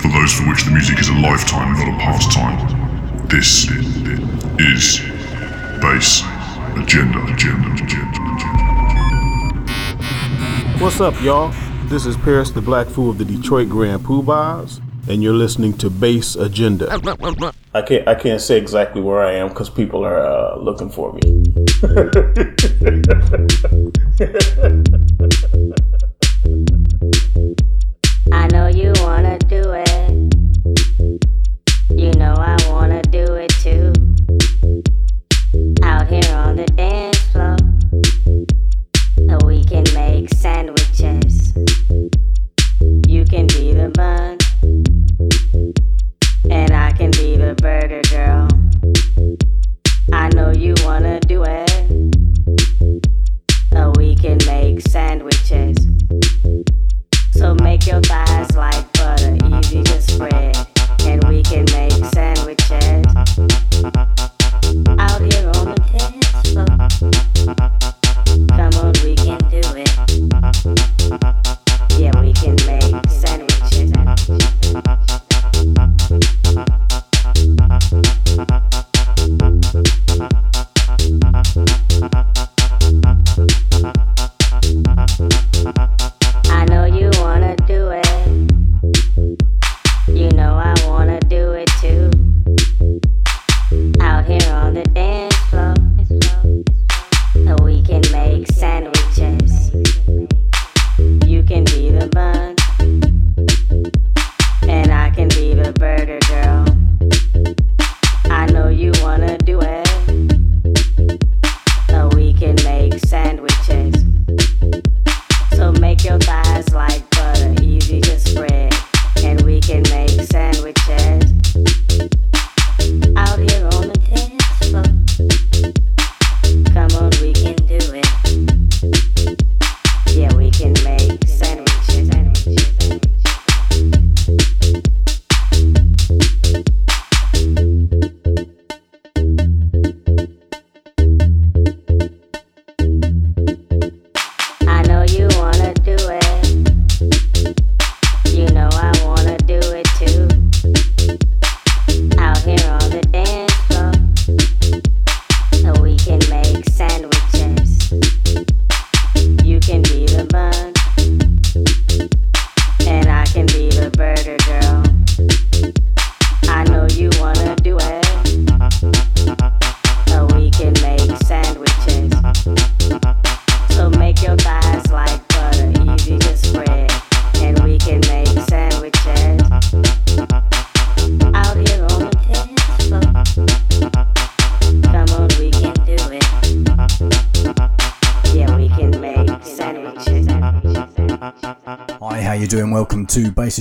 For those for which the music is a lifetime, not a pastime. This is Bass Agenda, Agenda, Agenda, Agenda. What's up, y'all? This is Paris the Black Fu of the Detroit Grand Pubahs, and you're listening to Bass Agenda. I can't I can't say exactly where I am because people are uh, looking for me.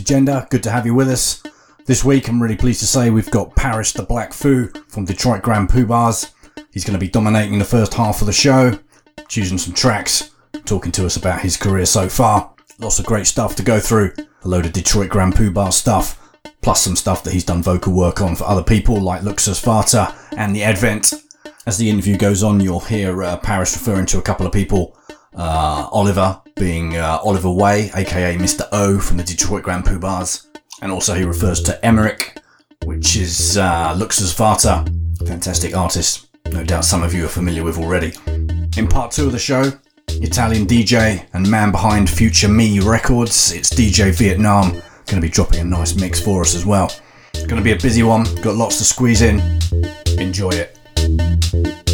Agenda. Good to have you with us. This week, I'm really pleased to say we've got Paris the Black Fu from Detroit Grand Pubahs. He's going to be dominating the first half of the show, choosing some tracks, talking to us about his career so far. Lots of great stuff to go through. A load of Detroit Grand Pubah stuff, plus some stuff that he's done vocal work on for other people like Luxus Vata and The Advent. As the interview goes on, you'll hear uh, Paris referring to a couple of people uh, Oliver being uh, Oliver Way, aka Mr. O from the Detroit Grand Pubahs, and also he refers to Emmerich, which is uh, Luxus Vata, fantastic artist. No doubt some of you are familiar with already. In part two of the show, Italian DJ and man behind Future Me Records, it's DJ Vietnam, going to be dropping a nice mix for us as well. Going to be a busy one, got lots to squeeze in. Enjoy it.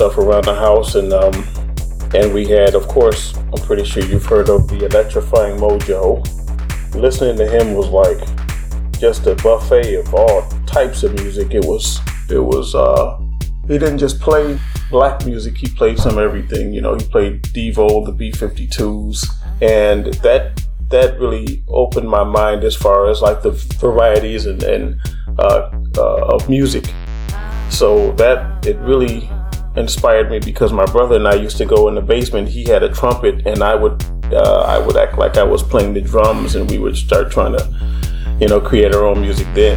Stuff around the house, and um, and we had, of course, I'm pretty sure you've heard of the electrifying Mojo. Listening to him was like just a buffet of all types of music. It was it was uh, he didn't just play black music; he played some everything. You know, he played Devo, the B52s, and that that really opened my mind as far as like the varieties and, and uh, uh, of music. So that it really inspired me because my brother and I used to go in the basement. He had a trumpet, and I would uh, I would act like I was playing the drums, and we would start trying to, you know, create our own music then.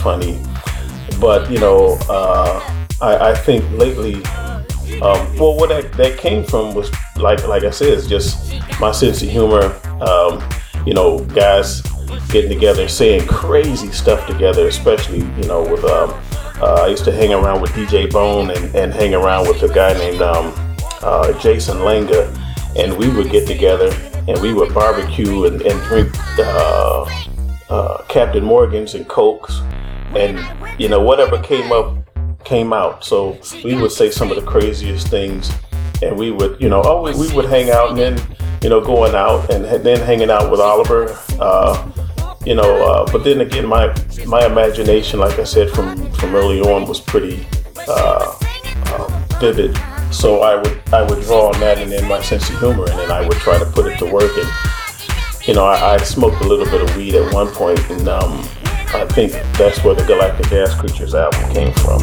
Funny, but you know uh, I, I think lately, um, well, what that, that came from was like like I said, it's just my sense of humor. Um, you know, guys getting together, saying crazy stuff together, especially you know with um, uh, I used to hang around with DJ Bone and, and hang around with a guy named um, uh, Jason Langa, and we would get together and we would barbecue and, and drink uh, uh, Captain Morgan's and Cokes, and you know whatever came up came out. So we would say some of the craziest things, and we would you know oh we, would hang out and then you know going out and then hanging out with Oliver. Uh, you know, uh, but then again, my my imagination, like I said from from early on, was pretty uh, um, vivid. So I would I would draw on that, and then my sense of humor, and then I would try to put it to work. And you know, I, I smoked a little bit of weed at one point, and um, I think that's where the Galactic Gas Creatures album came from.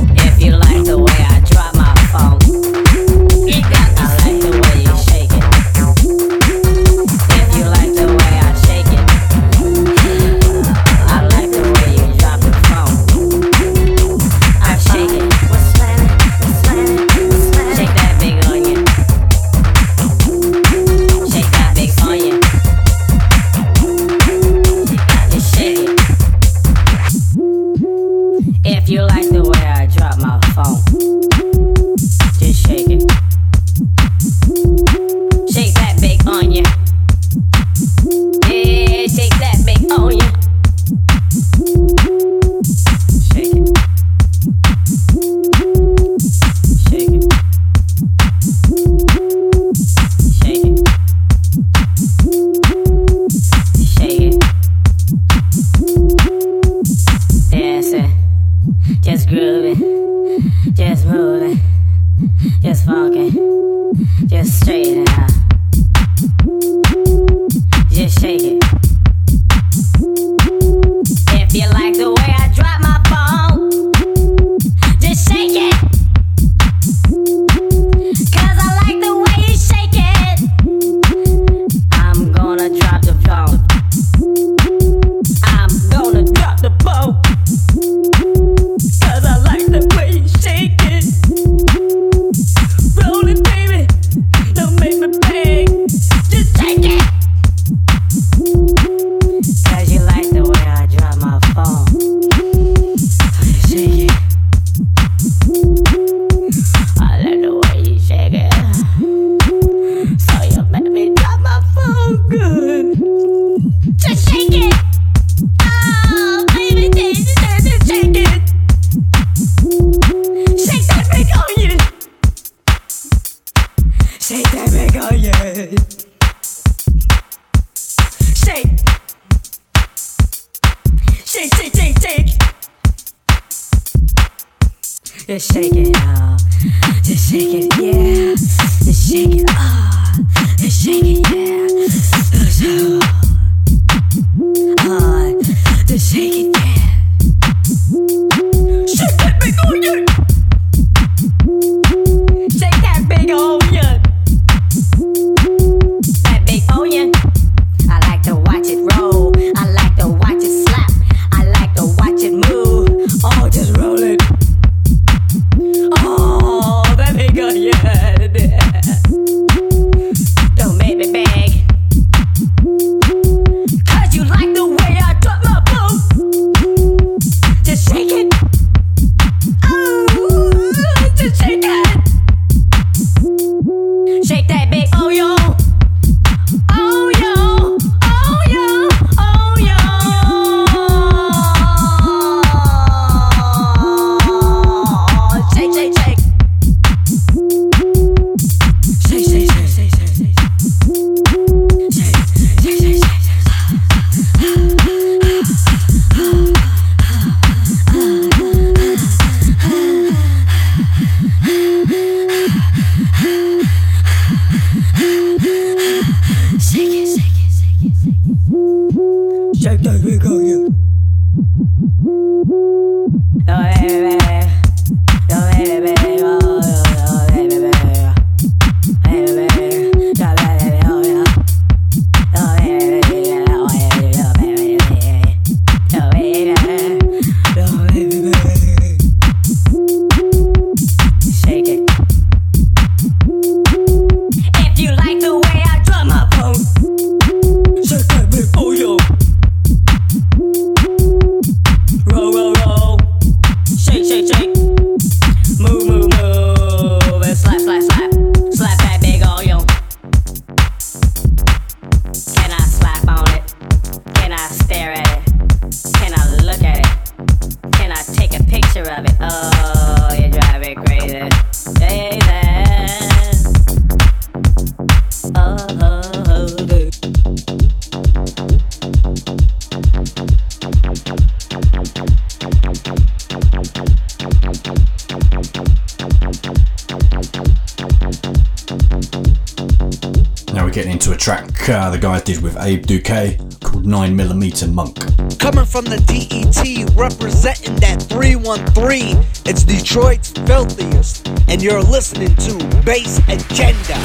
Abe Duque called 9mm Monk. Coming from the DET, representing that 313. It's Detroit's filthiest, and you're listening to Bass Agenda.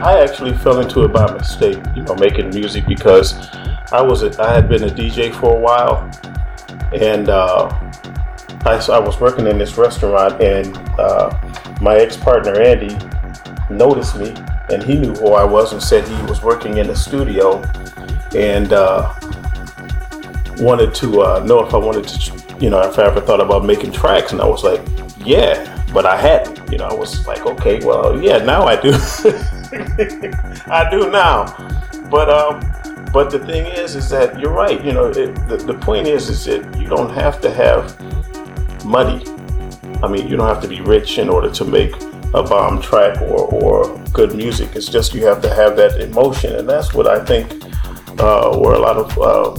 I actually fell into it by mistake, you know, making music because I was I had been a DJ for a while, and uh, I, I was working in this restaurant, and uh, my ex partner Andy noticed me, and he knew who I was, and said he was working in the studio, and uh, wanted to uh, know if I wanted to, you know, if I ever thought about making tracks, and I was like, yeah, but I hadn't. You know, I was like, okay, well, yeah, now I do. I do now. But um, but the thing is, is that you're right. You know, it, the the point is, is that you don't have to have money. I mean, you don't have to be rich in order to make a bomb track or or good music. It's just you have to have that emotion, and that's what I think. Uh, where a lot of uh,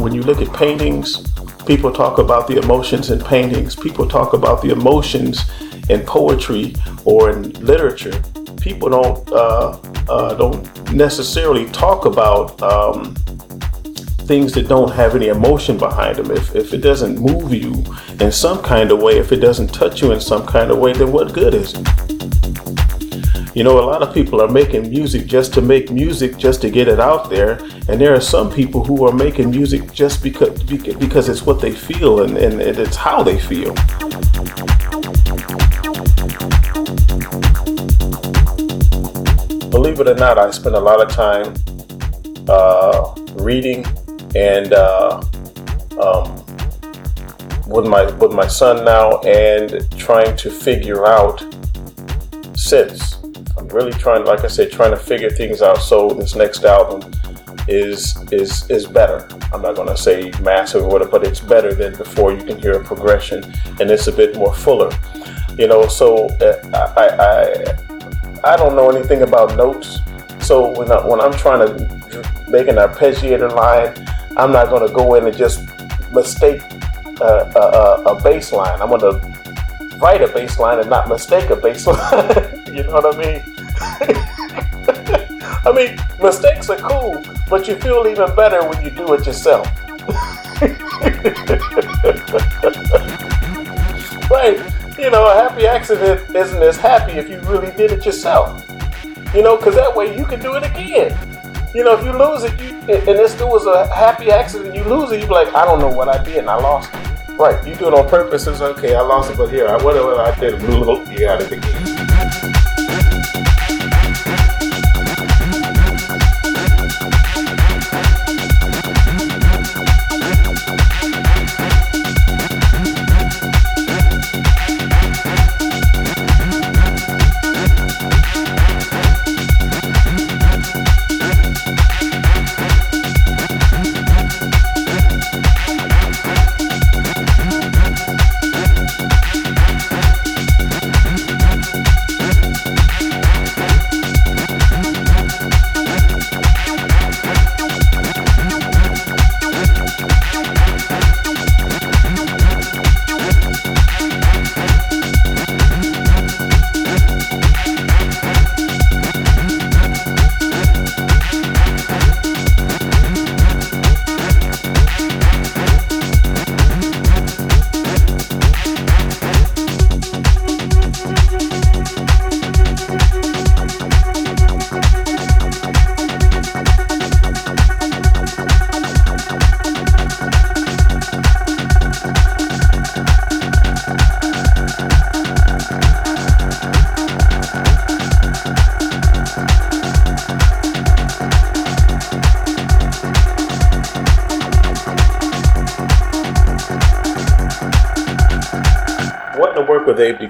when you look at paintings, people talk about the emotions in paintings. People talk about the emotions in poetry or in literature. People don't uh, uh, don't necessarily talk about um, things that don't have any emotion behind them. If, if it doesn't move you in some kind of way, if it doesn't touch you in some kind of way, then what good is it? You know, a lot of people are making music just to make music, just to get it out there, and there are some people who are making music just because because it's what they feel and, and it's how they feel. Believe it or not, I spend a lot of time uh, reading and uh, um, with my with my son now, and trying to figure out sense. I'm really trying, like I said, trying to figure things out. So this next album is is is better. I'm not going to say massive or whatever, but it's better than before. You can hear a progression, and it's a bit more fuller. You know, so uh, I, I I don't know anything about notes. So when I, when I'm trying to make an arpeggiator line, I'm not going to go in and just mistake uh, a, a, a bass line. I'm going to write a bass line and not mistake a bass line. you know what I mean? I mean, mistakes are cool, but you feel even better when you do it yourself. right. You know, a happy accident isn't as happy if you really did it yourself. You know, because that way you can do it again. You know, if you lose it, you, and this was a happy accident, you lose it, you be like, I don't know what I did and I lost it. Right. You do it on purpose. It's okay. I lost it, but here, I whatever I did, you got it again.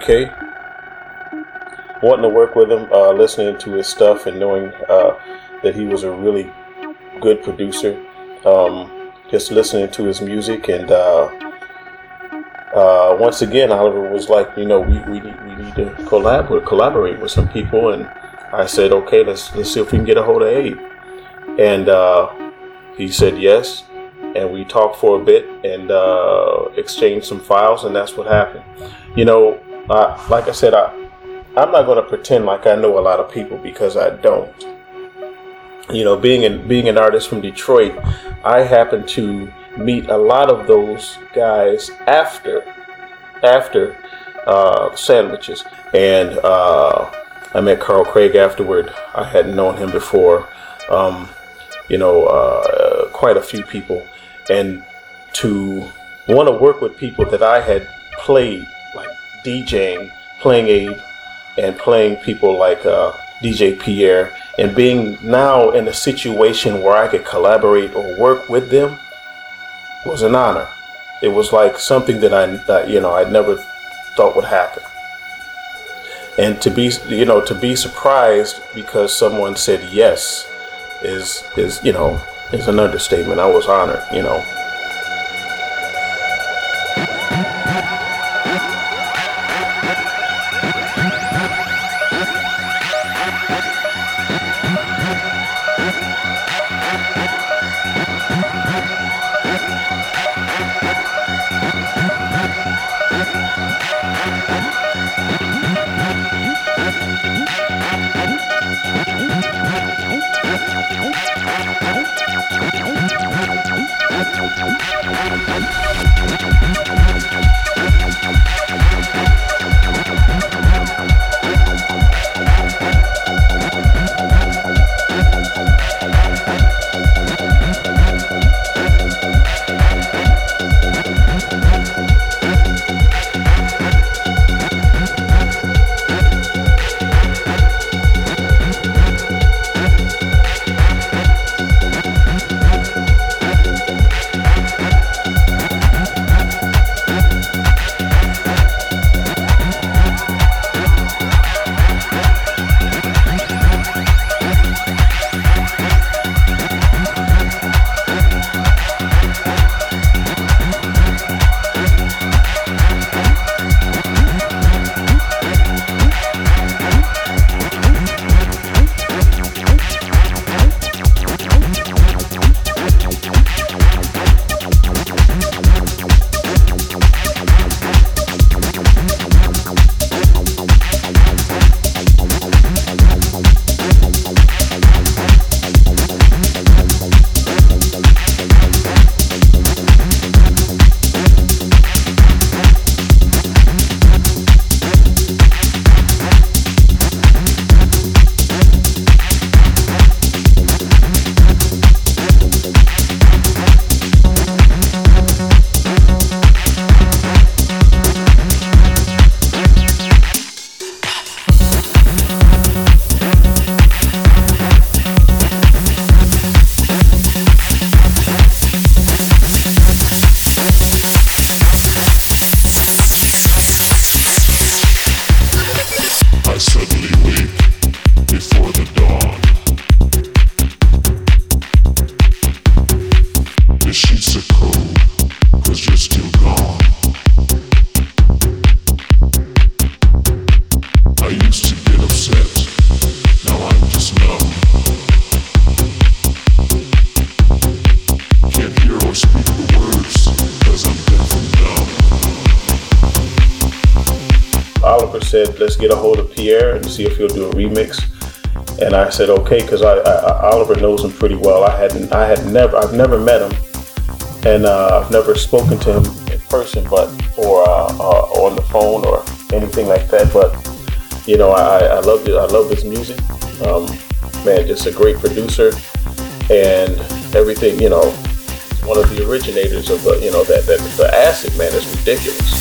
Decay. Wanting to work with him, uh, listening to his stuff, and knowing uh, that he was a really good producer. Um, just listening to his music, and uh, uh once again, Oliver was like, you know, we, we, need, we need to collaborate, collaborate with some people, and I said, okay, let's let's see if we can get a hold of Abe, and uh, he said yes, and we talked for a bit and uh, exchanged some files, and that's what happened you know, like I said, I, I'm not going to pretend like I know a lot of people because I don't. You know, being an, being an artist from Detroit, I happen to meet a lot of those guys after after uh, sandwiches, and uh, I met Carl Craig afterward. I hadn't known him before. Um, you know, uh, quite a few people, and to want to work with people that I had played DJing, playing Abe, and playing people like uh, DJ Pierre, and being now in a situation where I could collaborate or work with them was an honor. It was like something that I, that, you know, I never thought would happen. And to be, you know, to be surprised because someone said yes is, is, you know, is an understatement. I was honored, you know. See if he'll do a remix. And I said, okay, because I, I, Oliver knows him pretty well. I hadn't, I had never, I've never met him, and uh, I've never spoken to him in person, but or uh, uh, on the phone or anything like that. But you know, I, I love it. I love his music. Um, man, just a great producer, and everything. You know, one of the originators of the, you know, that, that the acid man is ridiculous.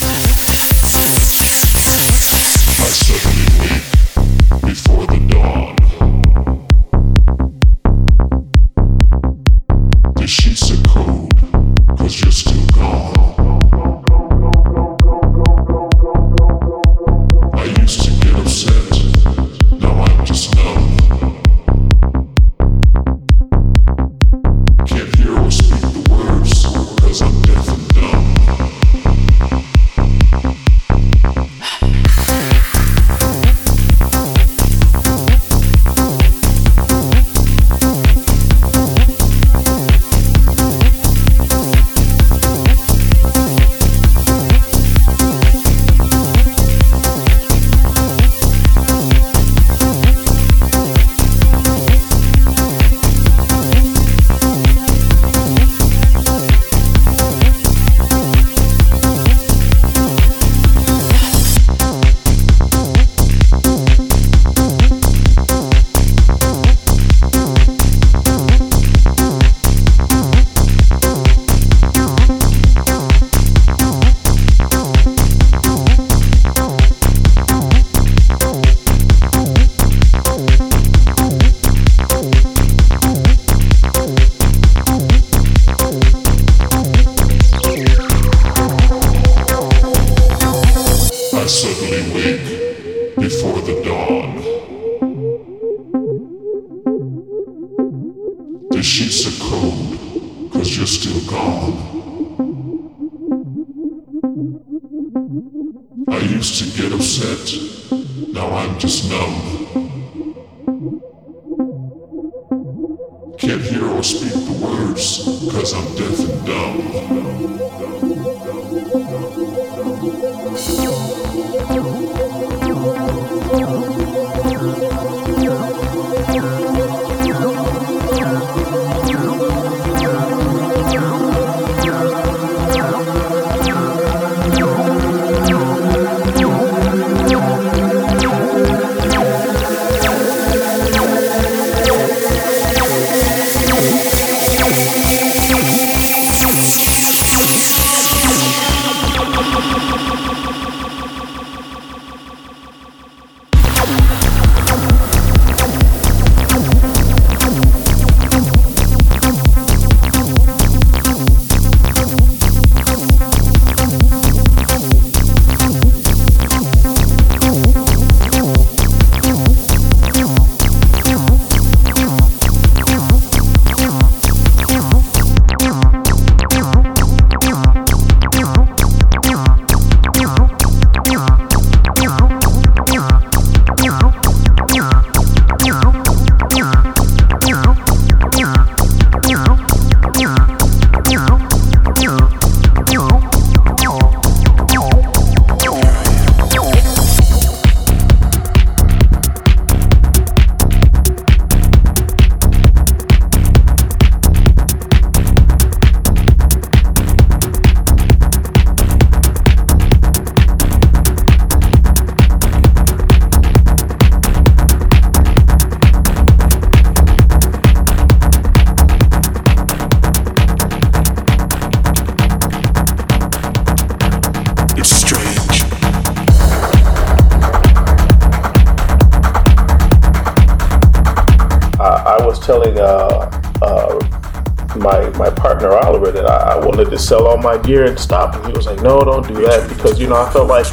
My gear and stop, and he was like, "No, don't do that," because you know I felt like,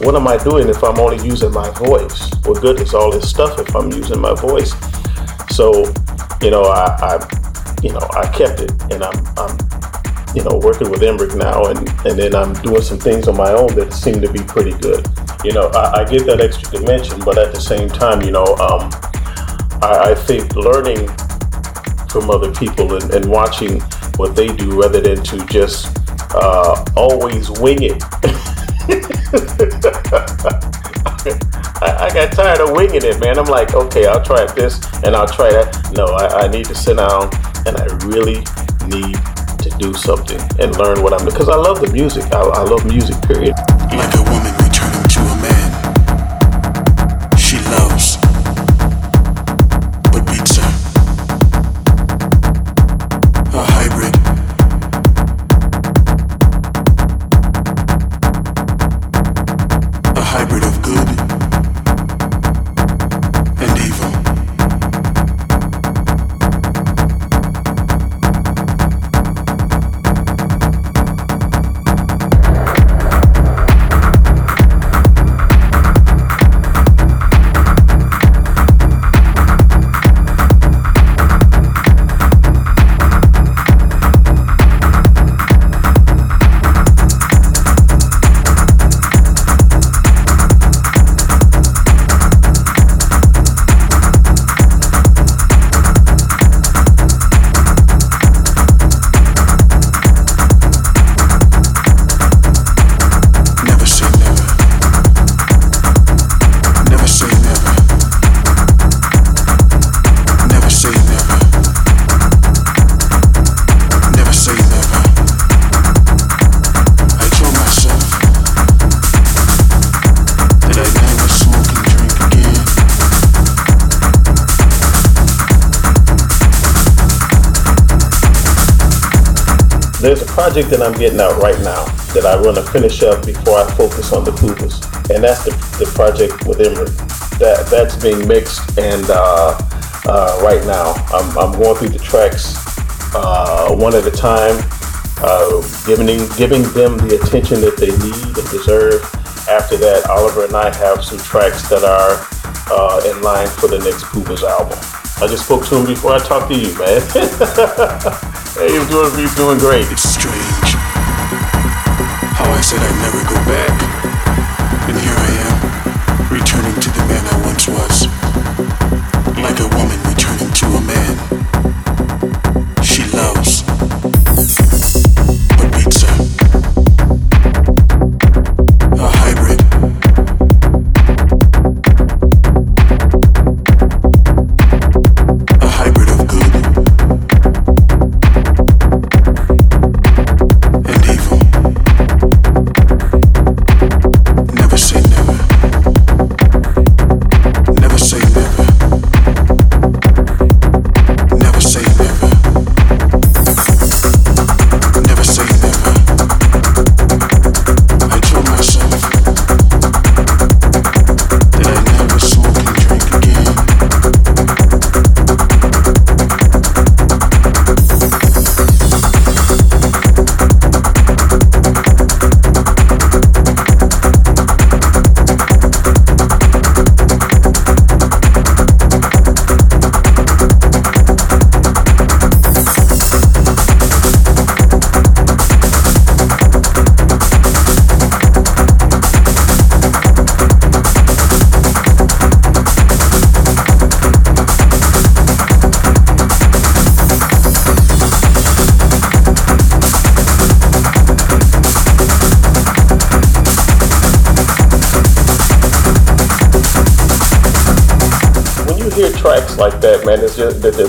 what am I doing if I'm only using my voice? What good is all this stuff if I'm using my voice? So, you know, I, I you know I kept it, and I'm, I'm you know working with Emmerich now, and and then I'm doing some things on my own that seem to be pretty good. You know, I, I get that extra dimension, but at the same time, you know. Um, I, I think learning from other people and, and watching what they do rather than to just uh, always wing it. I, I, got tired of winging it, man. I'm like, okay, I'll try this and I'll try that. No, I, I need to sit down and I really need to do something and learn what I'm because I love the music. I, I love music, period. Like a woman project that I'm getting out right now that I want to finish up before I focus on the Pubahs, and that's the, the project with Emery. That that's being mixed, and uh, uh, right now I'm, I'm going through the tracks uh, one at a time, uh, giving giving them the attention that they need and deserve. After that, Oliver and I have some tracks that are uh, in line for the next Pubahs album. I just spoke to him before I talked to you, man. doing, he's doing great. It's strange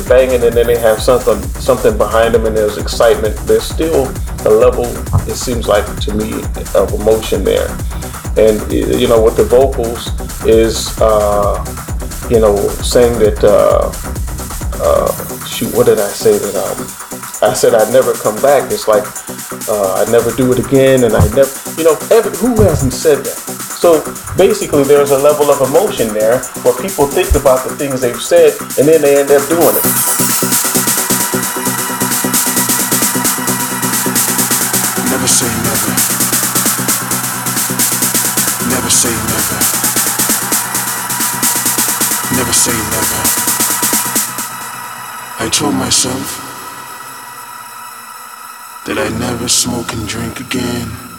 banging and then they have something something behind them and there's excitement. There's still a level, it seems like to me, of emotion there. And you know, with the vocals is, uh, you know, saying that, uh, uh, shoot, what did I say that? Um, I said I'd never come back. It's like uh, I'd never do it again, and I never, you know, every, who hasn't said that? So basically, there's a level of emotion there where people think about the things they've said, and then they end up doing it. Never say never. Never say never. Never say never. I told myself that I'd never smoke and drink again.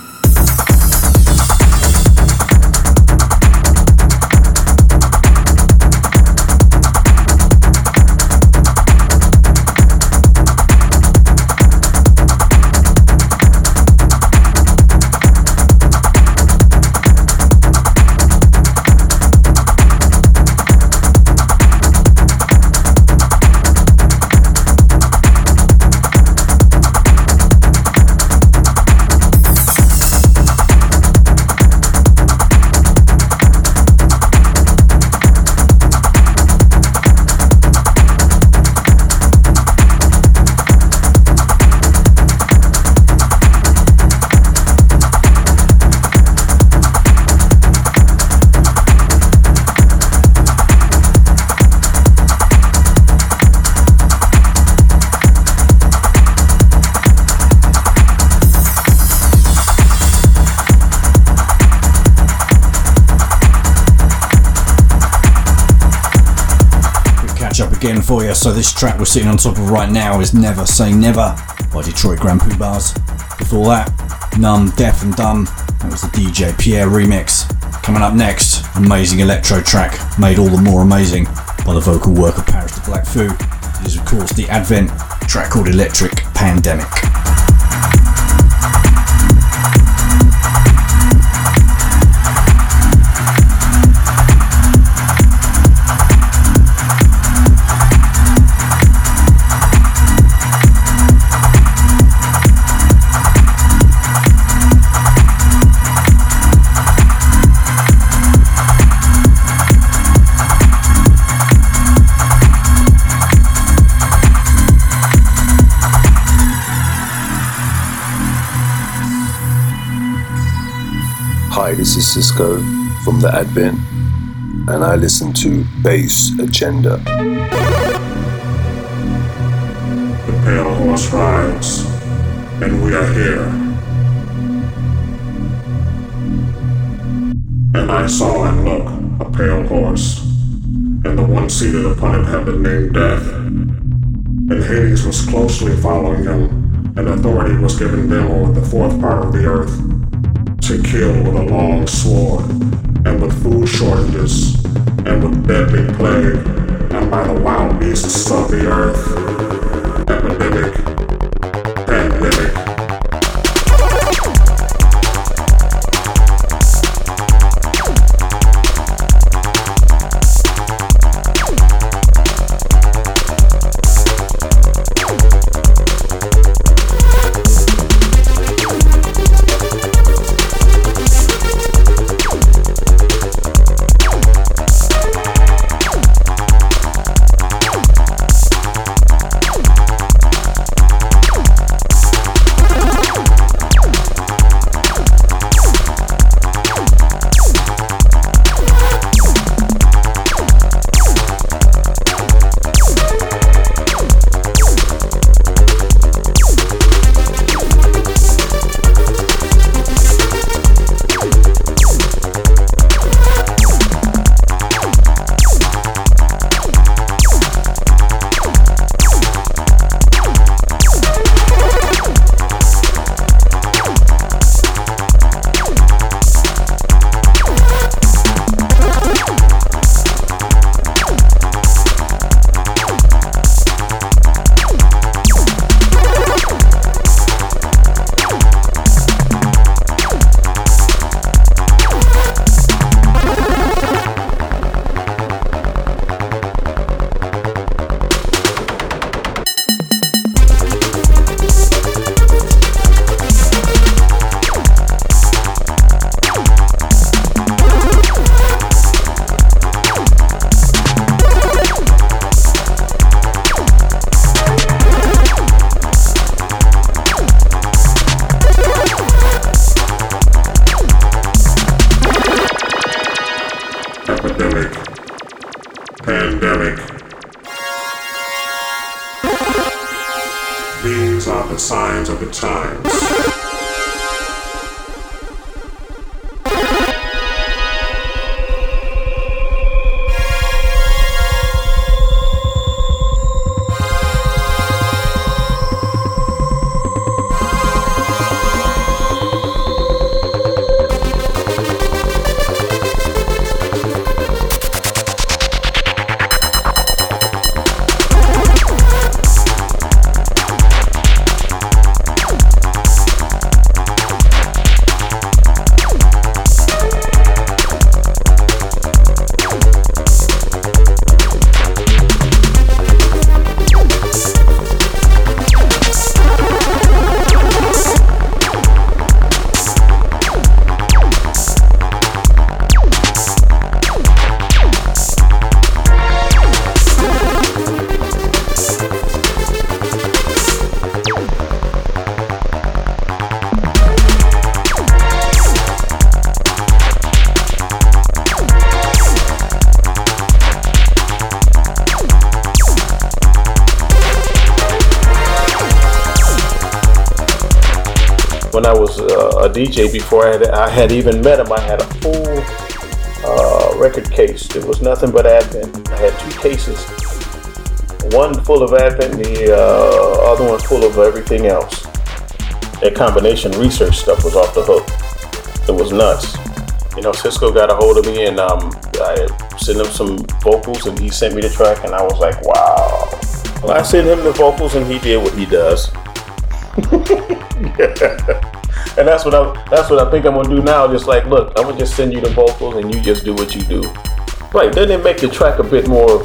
So this track we're sitting on top of right now is Never Say Never by Detroit Grand Pubahs. Before that, Numb, Deaf and Dumb. That was the DJ Pierre remix. Coming up next, amazing electro track made all the more amazing by the vocal work of Paris the Black Fu. It is of course the Advent track called Electric Pandemic. Is Cisco from the Advent, and I listen to Bass Agenda. The pale horse rides, and we are here. And I saw and look a pale horse, and the one seated upon it had the name Death. And Hades was closely following him, and authority was given them over the fourth part of the earth to kill with a long sword, and with food shortages, and with deadly plague, and by the wild beasts of the earth. DJ before I had, I had even met him. I had a full uh, record case. It was nothing but Advent. I had two cases one full of Advent, the uh, other one full of everything else. That Kombination Research stuff was off the hook. It was nuts. You know, Cisco got a hold of me and um, I sent him some vocals and he sent me the track and I was like, wow. Well, I sent him the vocals and he did what he does. and that's what I that's what I think I'm gonna do now. Just like, look, I'm gonna just send you the vocals and you just do what you do. Right? Doesn't it make the track a bit more?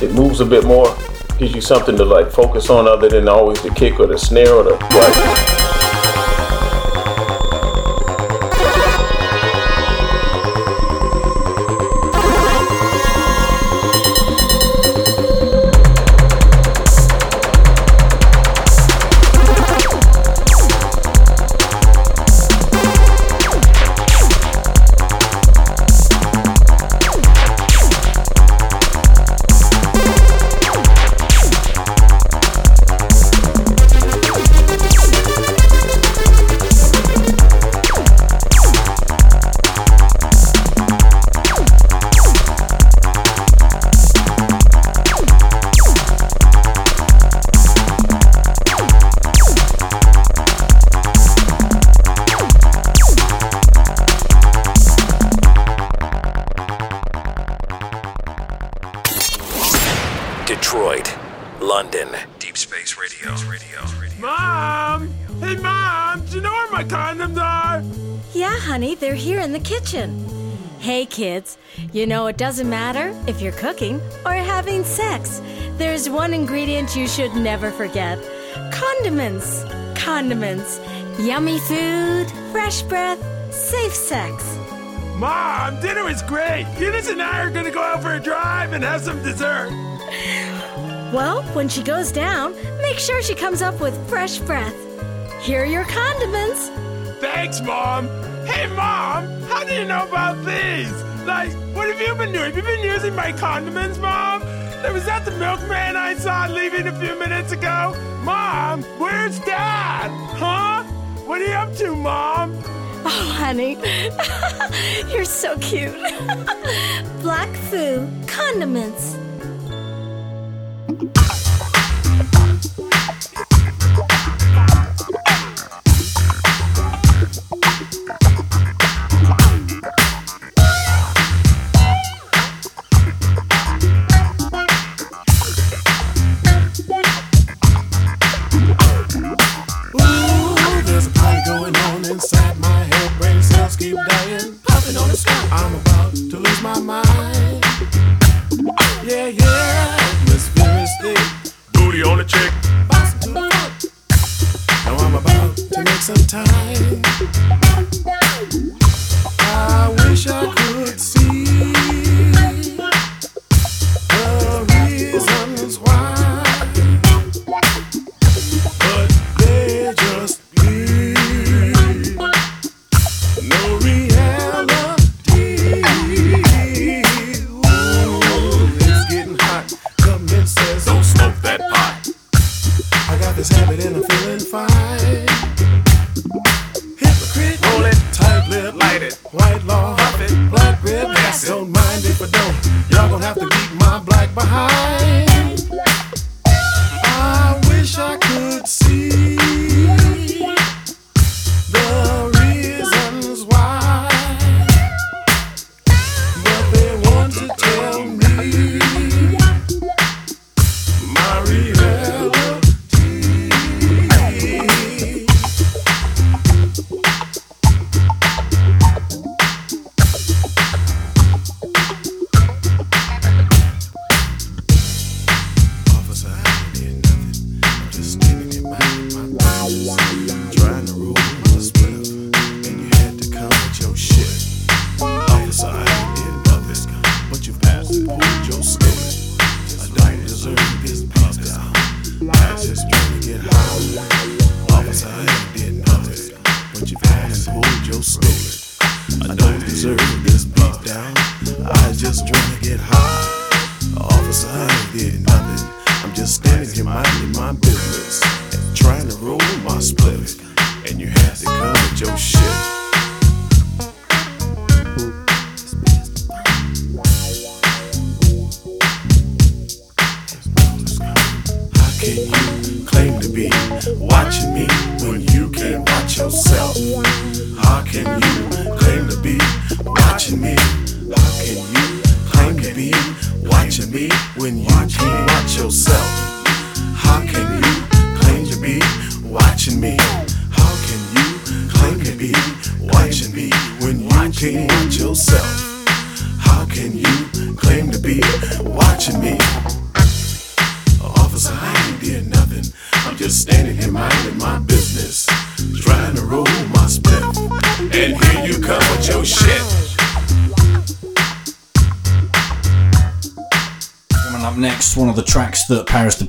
It moves a bit more, gives you something to like focus on other than always the kick or the snare or the. It doesn't matter if you're cooking or having sex. There's one ingredient you should never forget condiments. Condiments. Yummy food, fresh breath, safe sex. Mom, dinner was great. Eunice and I are gonna go out for a drive and have some dessert. Well, when she goes down, make sure she comes up with fresh breath. Here are your condiments. Thanks, Mom. Hey, Mom, how do you know about these? Like, what have you been doing? Have you been using my condiments, Mom? Was that the milkman I saw leaving a few minutes ago? Mom, where's Dad? Huh? What are you up to, Mom? Oh, honey, you're so cute. Black Fu condiments.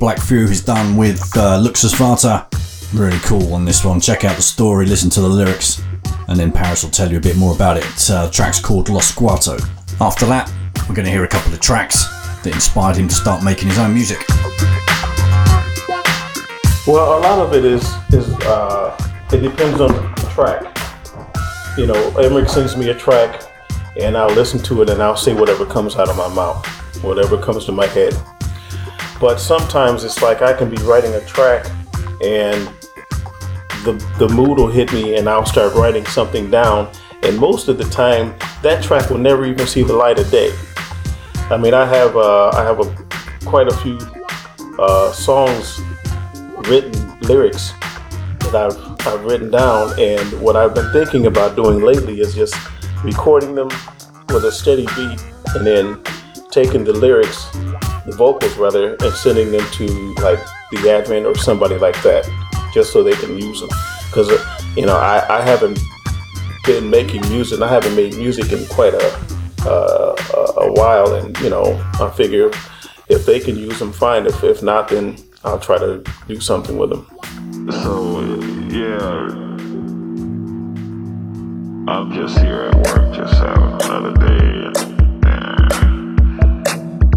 Black Fu has done with uh, Luxus Vata. Really cool on this one. Check out the story, listen to the lyrics, and then Paris will tell you a bit more about it. Uh, track's called Los Guato. After that, we're going to hear a couple of tracks that inspired him to start making his own music. Well, a lot of it is is uh, it depends on the track. You know, Emmerich sends me a track, and I'll listen to it, and I'll say whatever comes out of my mouth, whatever comes to my head. But sometimes it's like I can be writing a track, and the the mood will hit me, and I'll start writing something down. And most of the time, that track will never even see the light of day. I mean, I have uh, I have a, quite a few uh, songs written lyrics that I've, I've written down and what I've been thinking about doing lately is just recording them with a steady beat and then taking the lyrics the vocals rather and sending them to like the Advent or somebody like that just so they can use them because you know I, I haven't been making music I haven't made music in quite a uh, a- a while and you know I figure if they can use them fine if, if not then I'll try to do something with them So, yeah. I'm just here at work, just having another day.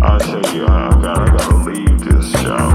I'll tell you, how I gotta, I gotta leave this job.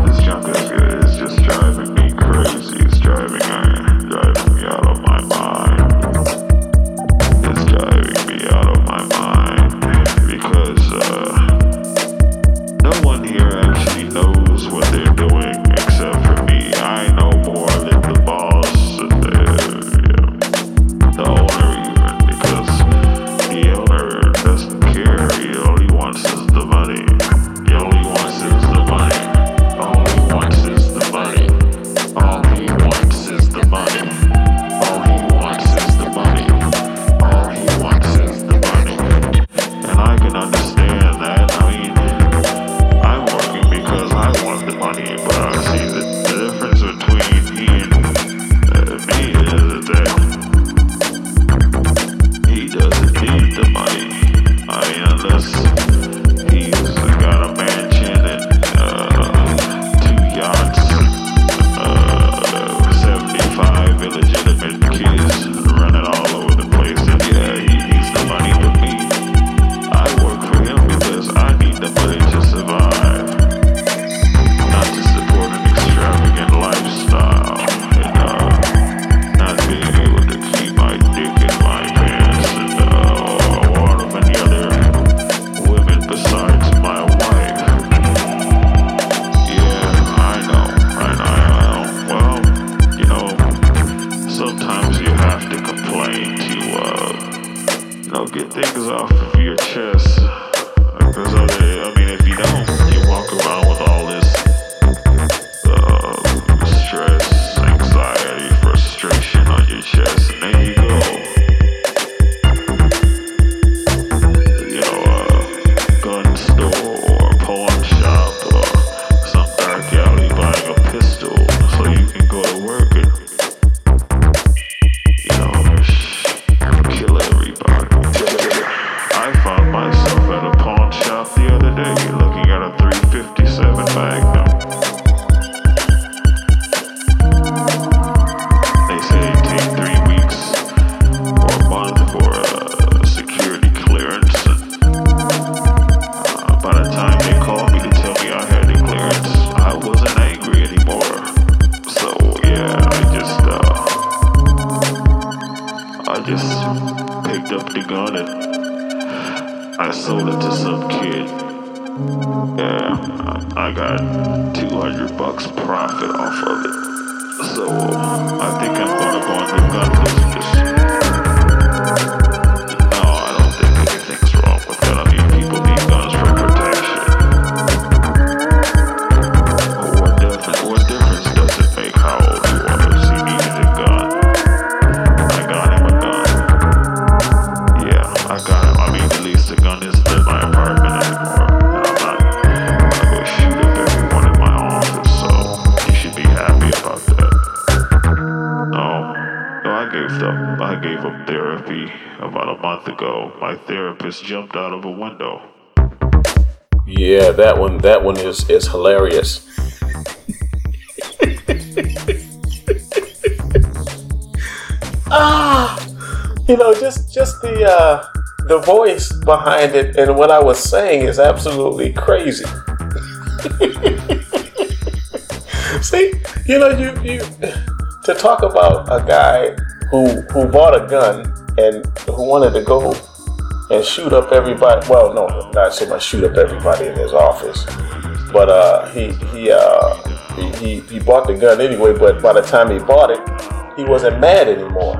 Jumped out of a window. Yeah, that one. That one is is hilarious. ah, you know, just just the uh, the voice behind it and what I was saying is absolutely crazy. See, you know, you you to talk about a guy who who bought a gun and who wanted to go and shoot up everybody. Well, no, not so much shoot up everybody in his office, but uh, he he uh, he, he he bought the gun anyway. But by the time he bought it, he wasn't mad anymore.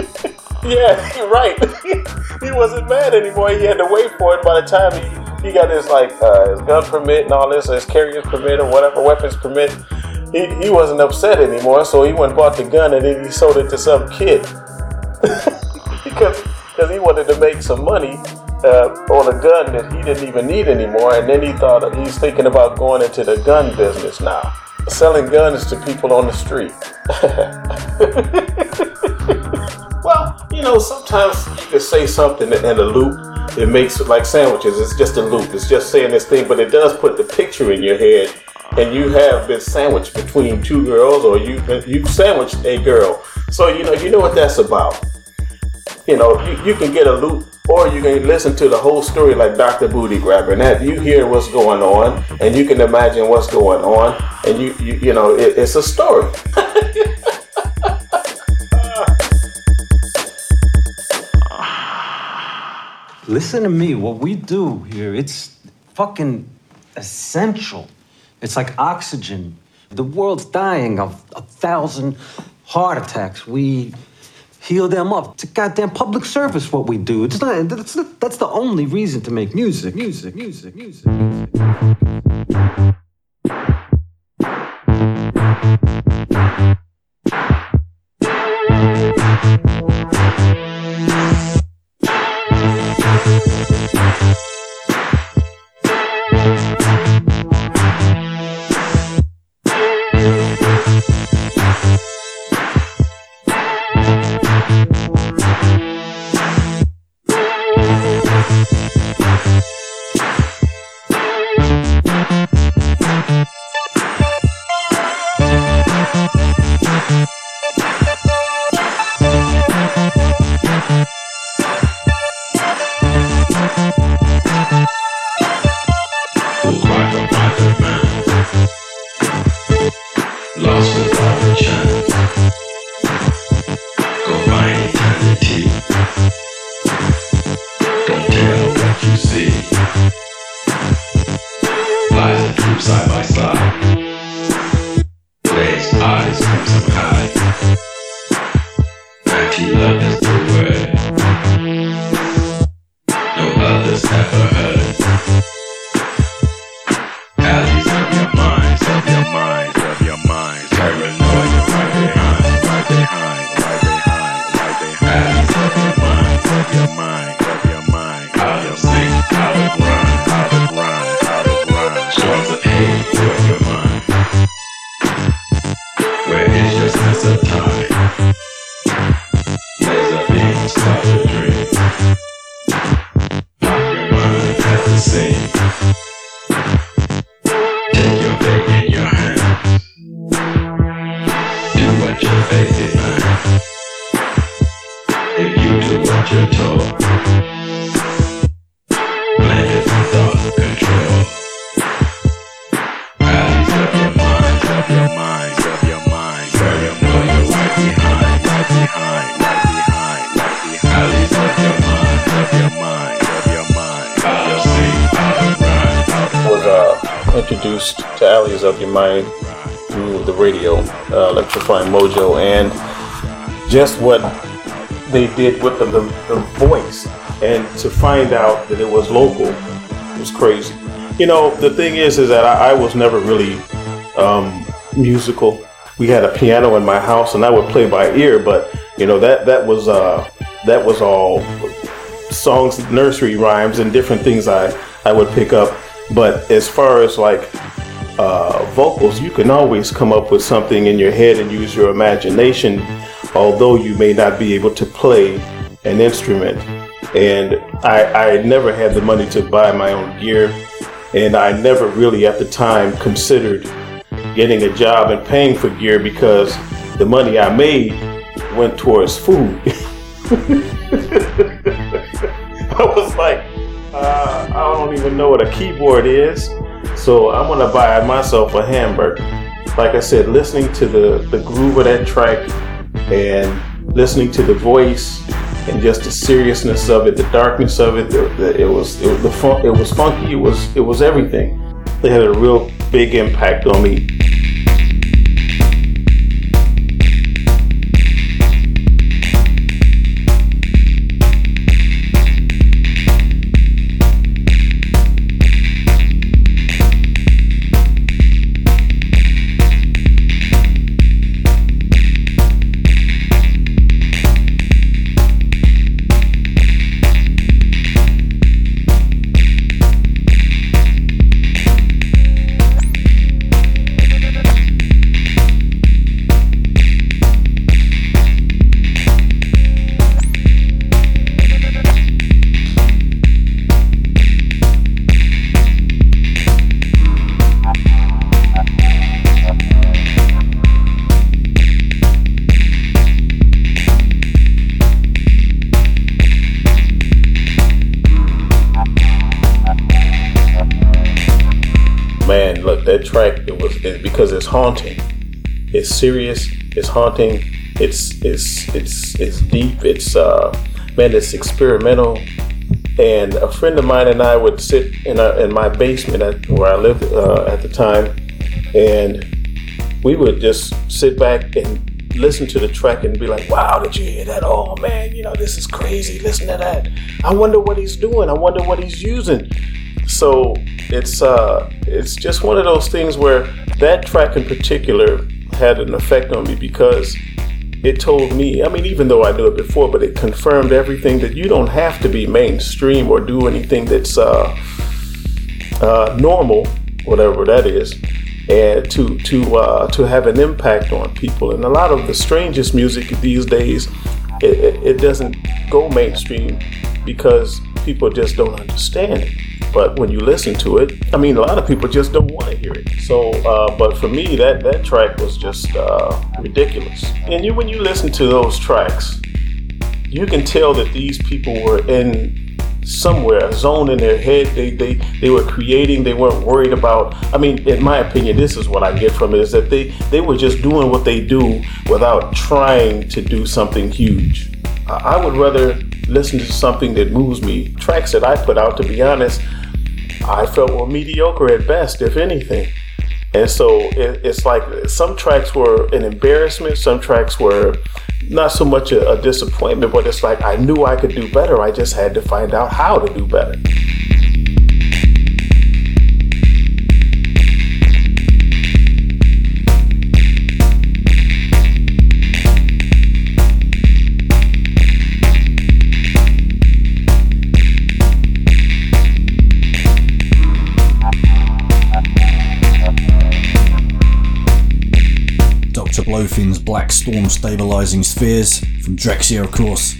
yeah, you're right. he wasn't mad anymore. He had to wait for it. By the time he he got his like uh, his gun permit and all this, his carrier's permit or whatever weapons permit. He, he wasn't upset anymore, so he went and bought the gun and then he sold it to some kid because because he wanted to make some money uh, on a gun that he didn't even need anymore. And then he thought he's thinking about going into the gun business now, selling guns to people on the street. Well, you know, sometimes you can say something in a loop. It makes like sandwiches. It's just a loop. It's just saying this thing, but it does put the picture in your head. And you have been sandwiched between two girls, or you you sandwiched a girl. So you know you know what that's about you know, you, you can get a loop or you can listen to the whole story like Dr. Booty Grabber. And that you hear what's going on and you can imagine what's going on and you, you, you know, it, it's a story. Listen to me. What we do here, it's fucking essential. It's like oxygen. The world's dying of a thousand heart attacks. We heal them up. It's a goddamn public service what we do. It's not that's not, that's the only reason to make music. Music, music, music. Lost of Your Mind through the radio, uh, Electrifying Mojo, and just what they did with the, the, the voice. And to find out that it was local was crazy. You know, the thing is, is that I, I was never really um, musical. We had a piano in my house, and I would play by ear. But you know that that was uh, that was all songs, nursery rhymes, and different things I I would pick up. But as far as like uh, vocals, you can always come up with something in your head and use your imagination, although you may not be able to play an instrument. And I, I never had the money to buy my own gear, and I never really at the time considered getting a job and paying for gear because the money I made went towards food. I was like, uh, I don't even know what a keyboard is, so I'm gonna buy myself a hamburger. Like I said, listening to the, the groove of that track and listening to the voice and just the seriousness of it, the darkness of it, the, the, it was it was the fun, it was funky, it was it was everything. They had a real big impact on me. Haunting. It's serious. It's haunting. It's it's it's it's deep. It's uh, man, it's experimental. And a friend of mine and I would sit in a, in my basement at, where I lived uh, at the time, and we would just sit back and listen to the track and be like, "Wow, did you hear that? Oh man, you know this is crazy. Listen to that. I wonder what he's doing. I wonder what he's using." So it's uh, it's just one of those things where that track in particular had an effect on me because it told me. I mean, even though I knew it before, but it confirmed everything that you don't have to be mainstream or do anything that's uh, uh, normal, whatever that is, and to to uh, to have an impact on people. And a lot of the strangest music these days, it, it, doesn't go mainstream because people just don't understand it. But when you listen to it, I mean, a lot of people just don't want to hear it. So, uh, but for me, that that track was just uh, ridiculous. And you, when you listen to those tracks, you can tell that these people were in somewhere, a zone in their head. They they they were creating. They weren't worried about. I mean, in my opinion, this is what I get from it: is that they they were just doing what they do without trying to do something huge. I I would rather listen to something that moves me. Tracks that I put out, to be honest, I felt were mediocre at best, if anything. And so it, it's like some tracks were an embarrassment, some tracks were not so much a, a disappointment, but it's like I knew I could do better. I just had to find out how to do better. Blowfin's Black Storm Stabilizing Spheres from Drexciya, of course.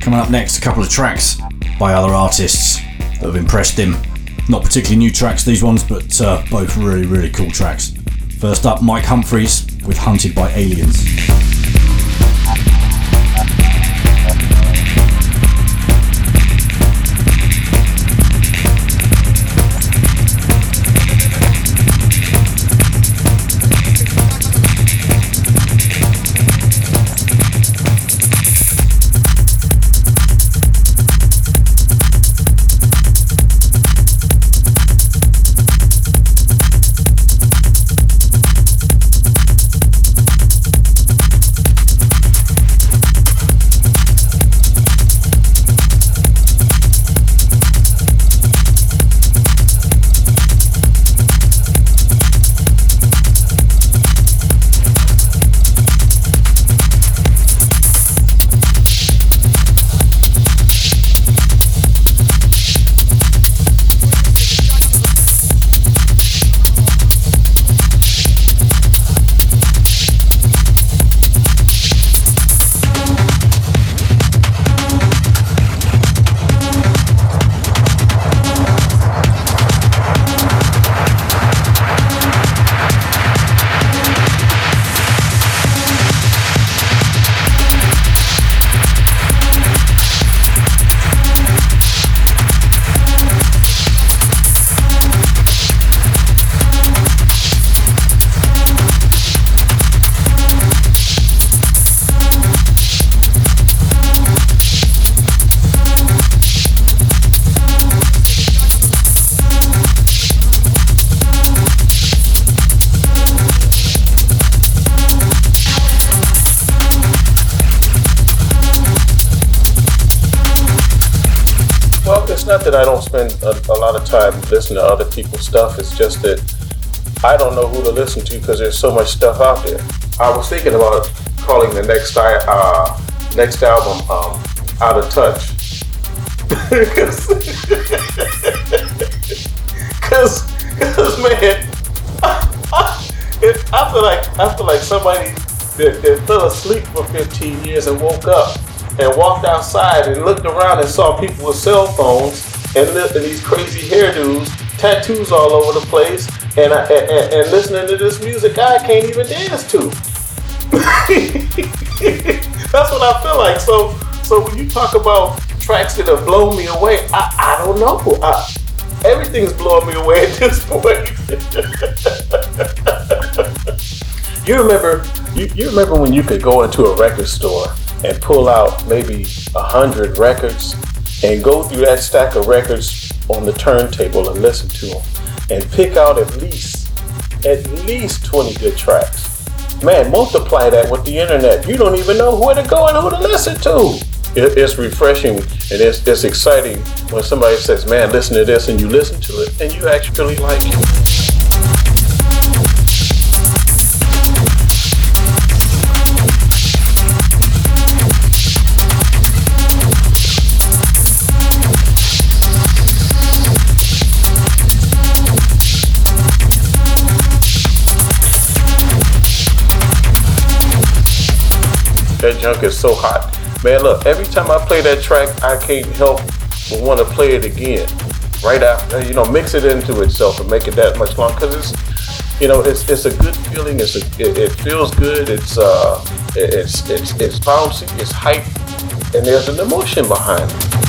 Coming up next, a couple of tracks by other artists that have impressed him. Not particularly new tracks, these ones, but uh, both really, really cool tracks. First up, Mike Humphreys with Hunted by Aliens. Spend a, a lot of time listening to other people's stuff. It's just that I don't know who to listen to because there's so much stuff out there. I was thinking about calling the next uh, next album um, "Out of Touch." Cause, cause man, it, I feel like I feel like somebody that, that fell asleep for 15 years and woke up and walked outside and looked around and saw people with cell phones and, and these crazy hairdos, tattoos all over the place, and, I, and, and- and listening to this music I can't even dance to. That's what I feel like. So, so when you talk about tracks that have blown me away, I, I don't know. I, everything's blowing me away at this point. you remember, you, you remember when you could go into a record store and pull out maybe a hundred records and go through that stack of records on the turntable and listen to them and pick out at least at least 20 good tracks. Man, multiply that with the internet. You don't even know where to go and who to listen to. It, it's refreshing and it's, it's exciting when somebody says, man, listen to this, and you listen to it and you actually like it. That junk is so hot. Man, look, every time I play that track, I can't help but want to play it again. Right after, you know, mix it into itself and make it that much longer. Because it's, you know, it's it's a good feeling. It's a, it, it feels good. It's uh, it's it's it's bouncy. It's hype, and there's an emotion behind it.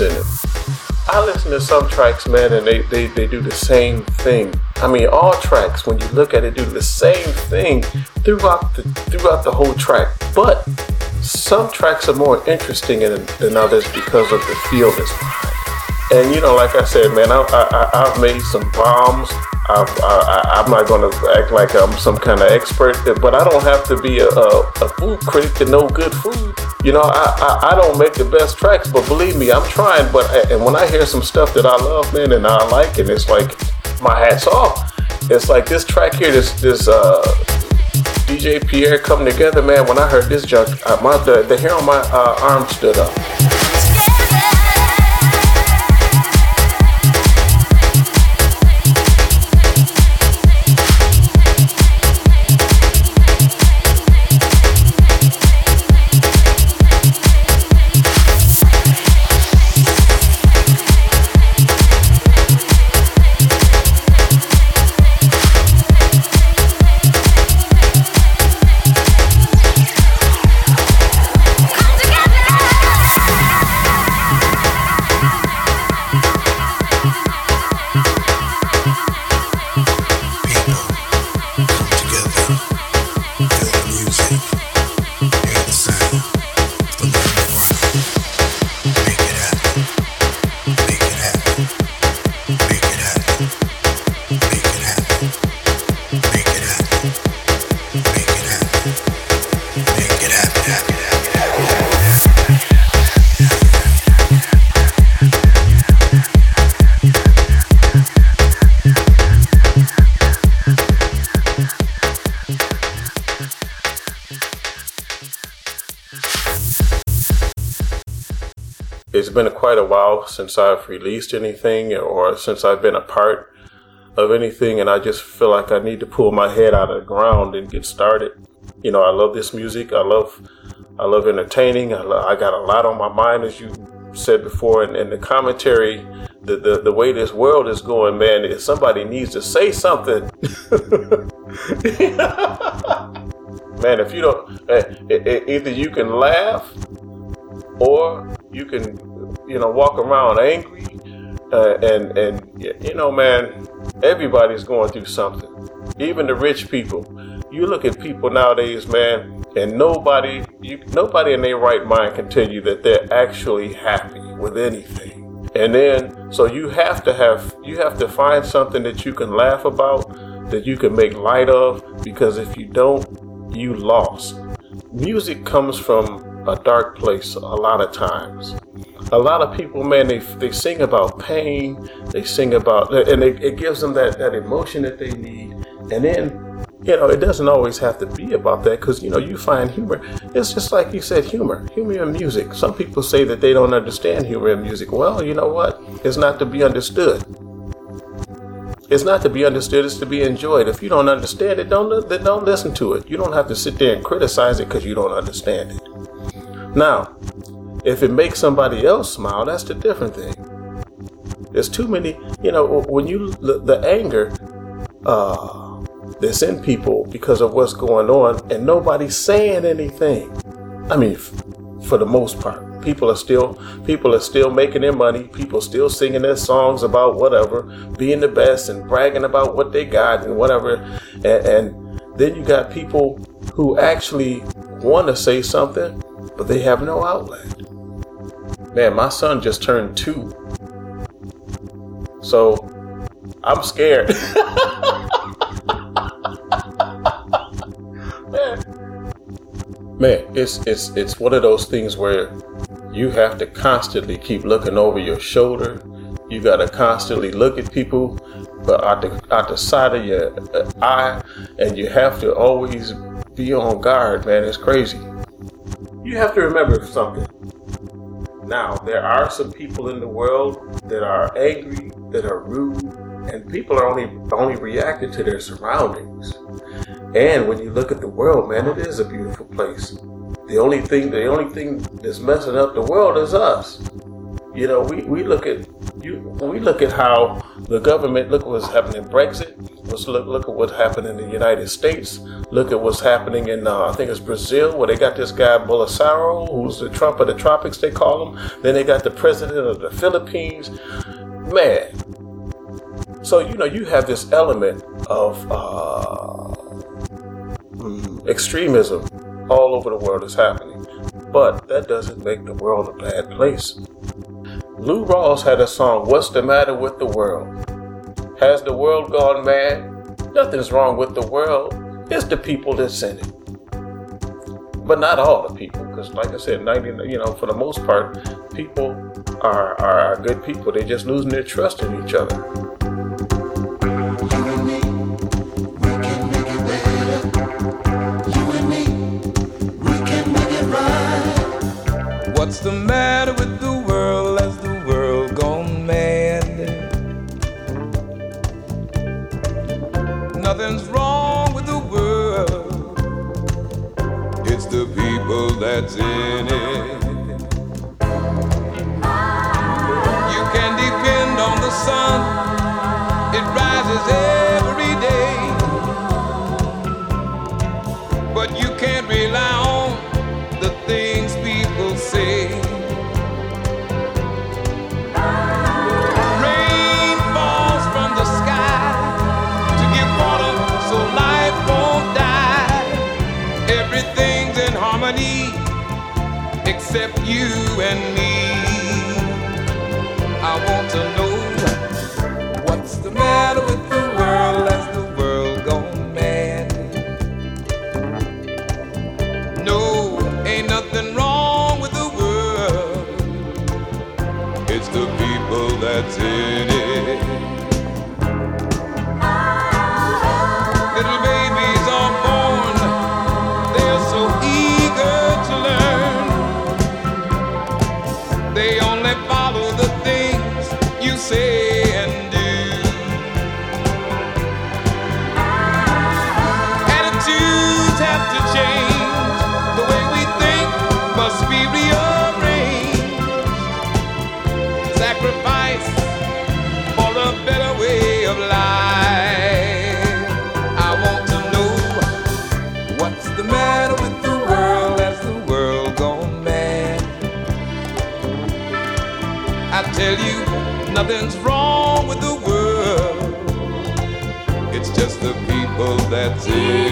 In it. I listen to some tracks, man, and they, they, they do the same thing. I mean, all tracks, when you look at it, do the same thing throughout the throughout the whole track. But some tracks are more interesting than, than others because of the feel that's behind. And you know, like I said, man, I, I've made some bombs. I've, I, I'm not going to act like I'm some kind of expert, but I don't have to be a, a, a food critic to know good food. You know, I, I, I don't make the best tracks, but believe me, I'm trying. But and when I hear some stuff that I love, man, and I like, and it's like my hat's off. It's like this track here, this this uh, DJ Pierre coming together, man. When I heard this junk, uh, my the, the hair on my uh, arm stood up. Since I've released anything or since I've been a part of anything, and I just feel like I need to pull my head out of the ground and get started. You know, I love this music. I love, I love entertaining. I, lo- I got a lot on my mind, as you said before, and, and the commentary, the, the the way this world is going, man. If somebody needs to say something, man, if you don't, eh, eh, eh, either you can laugh or you can, you know, walk around angry. Uh, and and you know, man, everybody's going through something. Even the rich people. You look at people nowadays, man, and nobody, you, nobody in their right mind can tell you that they're actually happy with anything. And then, so you have to have, you have to find something that you can laugh about, that you can make light of, because if you don't, you lost. Music comes from a dark place a lot of times. A lot of people, man, they, they sing about pain, they sing about, and it, it gives them that, that emotion that they need. And then, you know, it doesn't always have to be about that because, you know, you find humor. It's just like you said, humor, humor and music. Some people say that they don't understand humor in music. Well, you know what? It's not to be understood. It's not to be understood, it's to be enjoyed. If you don't understand it, don't, don't listen to it. You don't have to sit there and criticize it because you don't understand it. Now, if it makes somebody else smile, that's the different thing. There's too many, you know, when you, the, the anger uh, that's in people because of what's going on, and nobody's saying anything. I mean, f- for the most part, people are still people are still making their money. People still singing their songs about whatever, being the best and bragging about what they got and whatever. And, and then you got people who actually want to say something, but they have no outlet. Man, my son just turned two, so I'm scared. Man, it's it's it's one of those things where you have to constantly keep looking over your shoulder. You gotta constantly look at people, but out the out the side of your uh, eye, and you have to always be on guard. Man, it's crazy. You have to remember something. Now, there are some people in the world that are angry, that are rude, and people are only only reacting to their surroundings. And when you look at the world, man, it is a beautiful place. The only thing, the only thing that's messing up the world is us. You know, we, we look at you we look at how the government look at what's happening in Brexit. Let's look look at what's happening in the United States. Look at what's happening in uh, I think it's Brazil, where they got this guy Bolsonaro, who's the Trump of the tropics, they call him. Then they got the president of the Philippines. Man, so you know you have this element of uh, mm, extremism all over the world is happening, but that doesn't make the world a bad place. Lou Rawls had a song, "What's the Matter with the World?" Has the world gone mad? Nothing's wrong with the world. It's the people that's in it. But not all the people, because like I said, 90, you know, for the most part, people are, are good people. They're just losing their trust in each other. What's the matter with people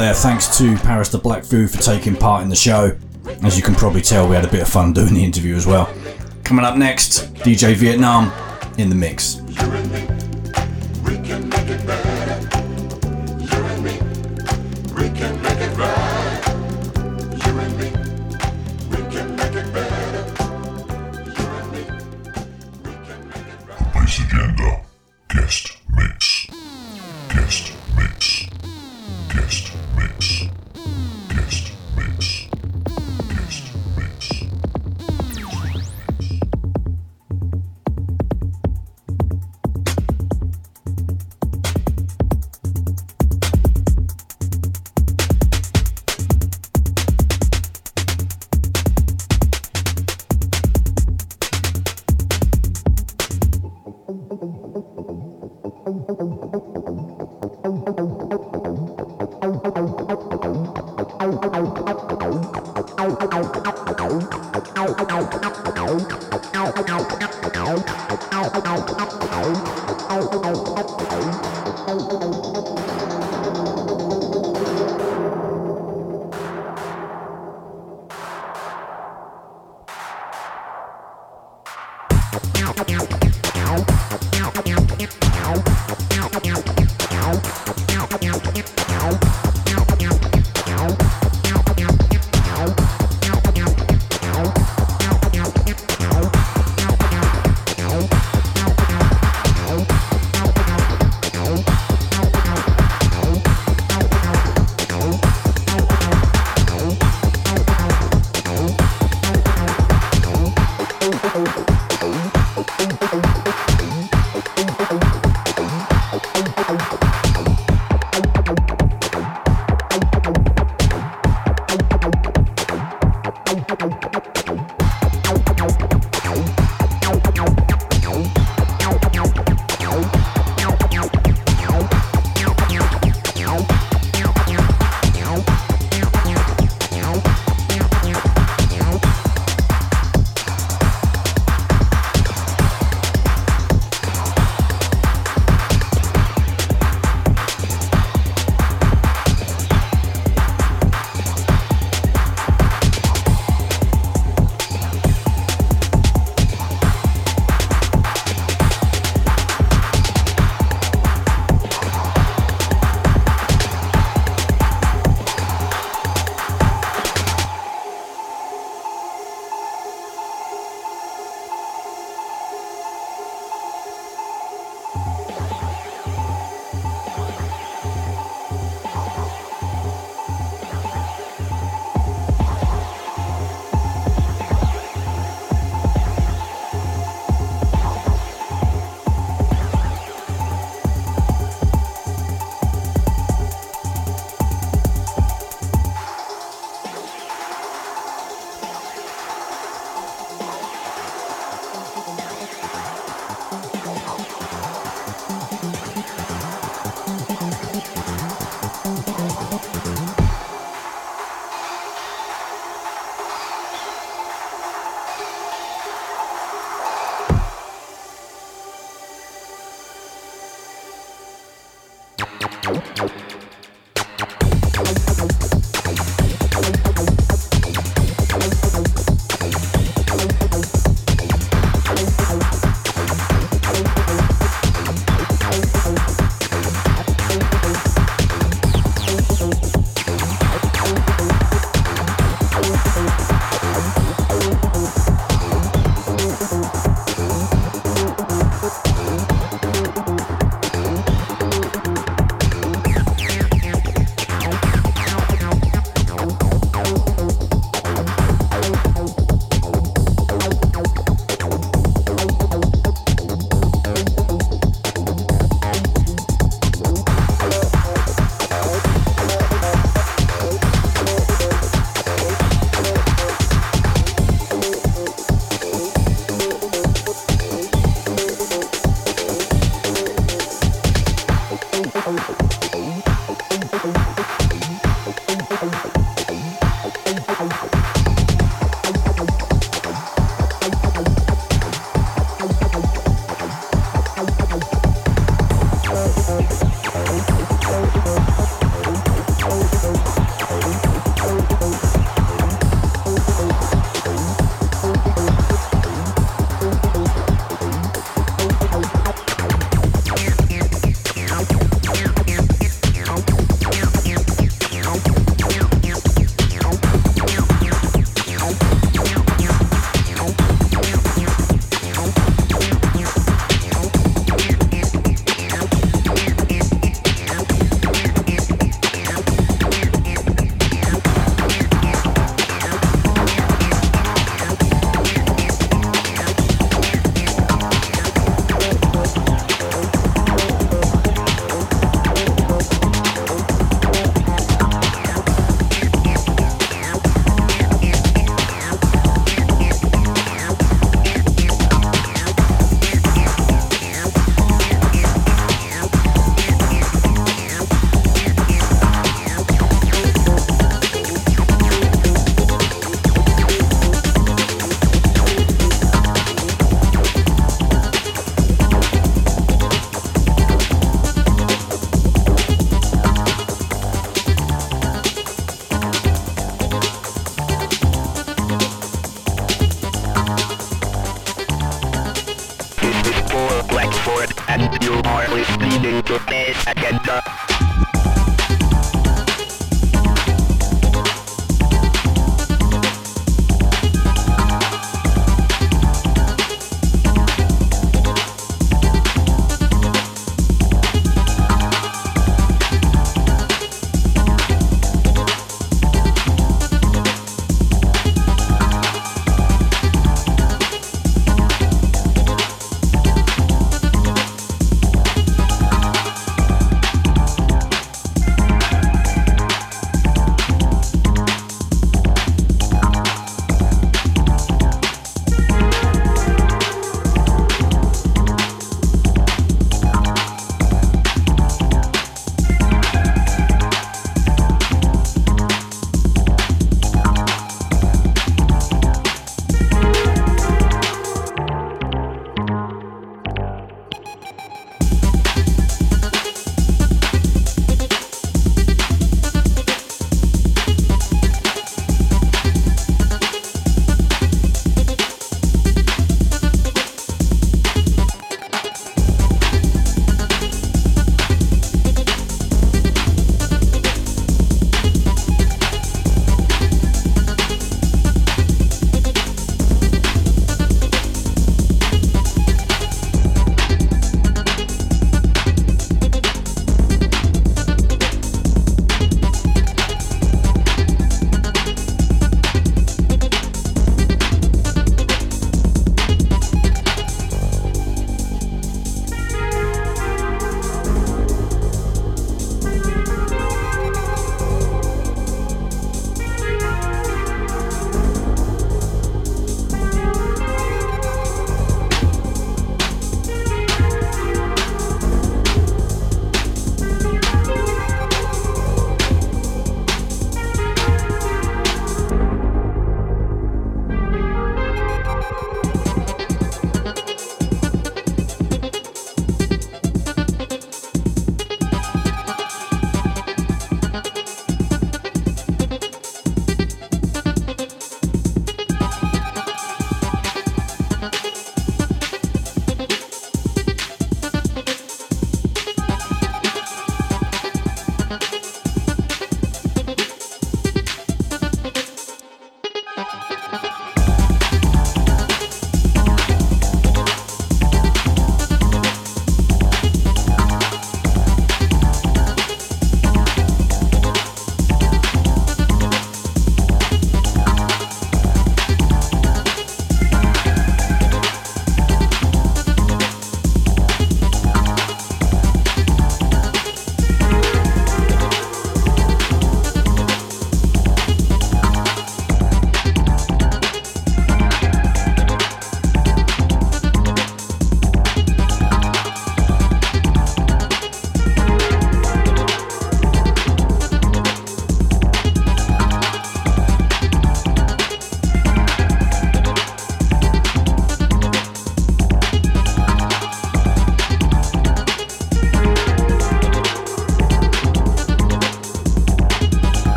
there. Thanks to Paris the Black Fu for taking part in the show. As you can probably tell, we had a bit of fun doing the interview as well. Coming up next, DJ Vietnam in the mix. out, out, out.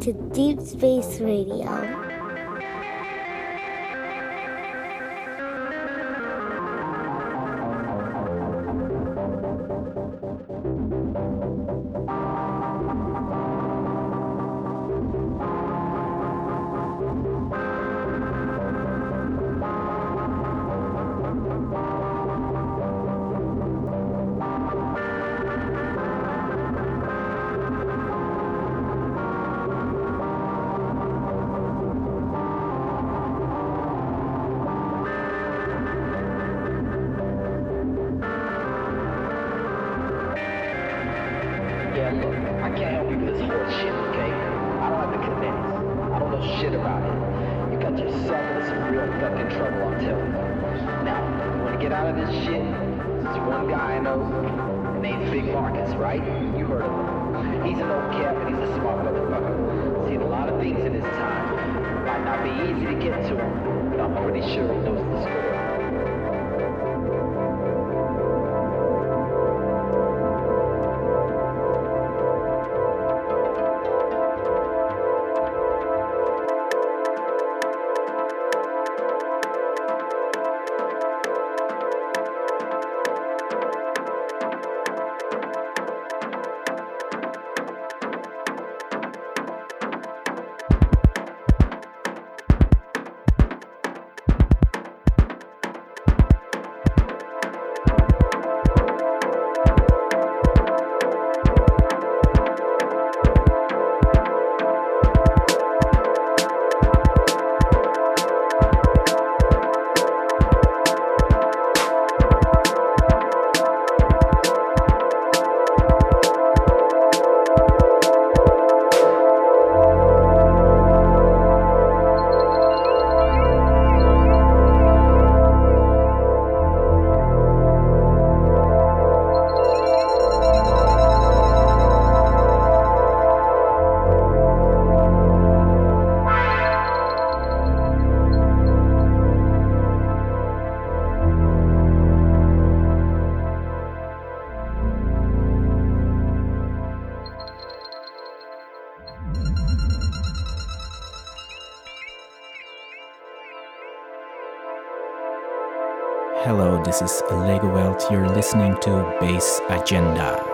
To Deep Space Radio. To Bass Agenda.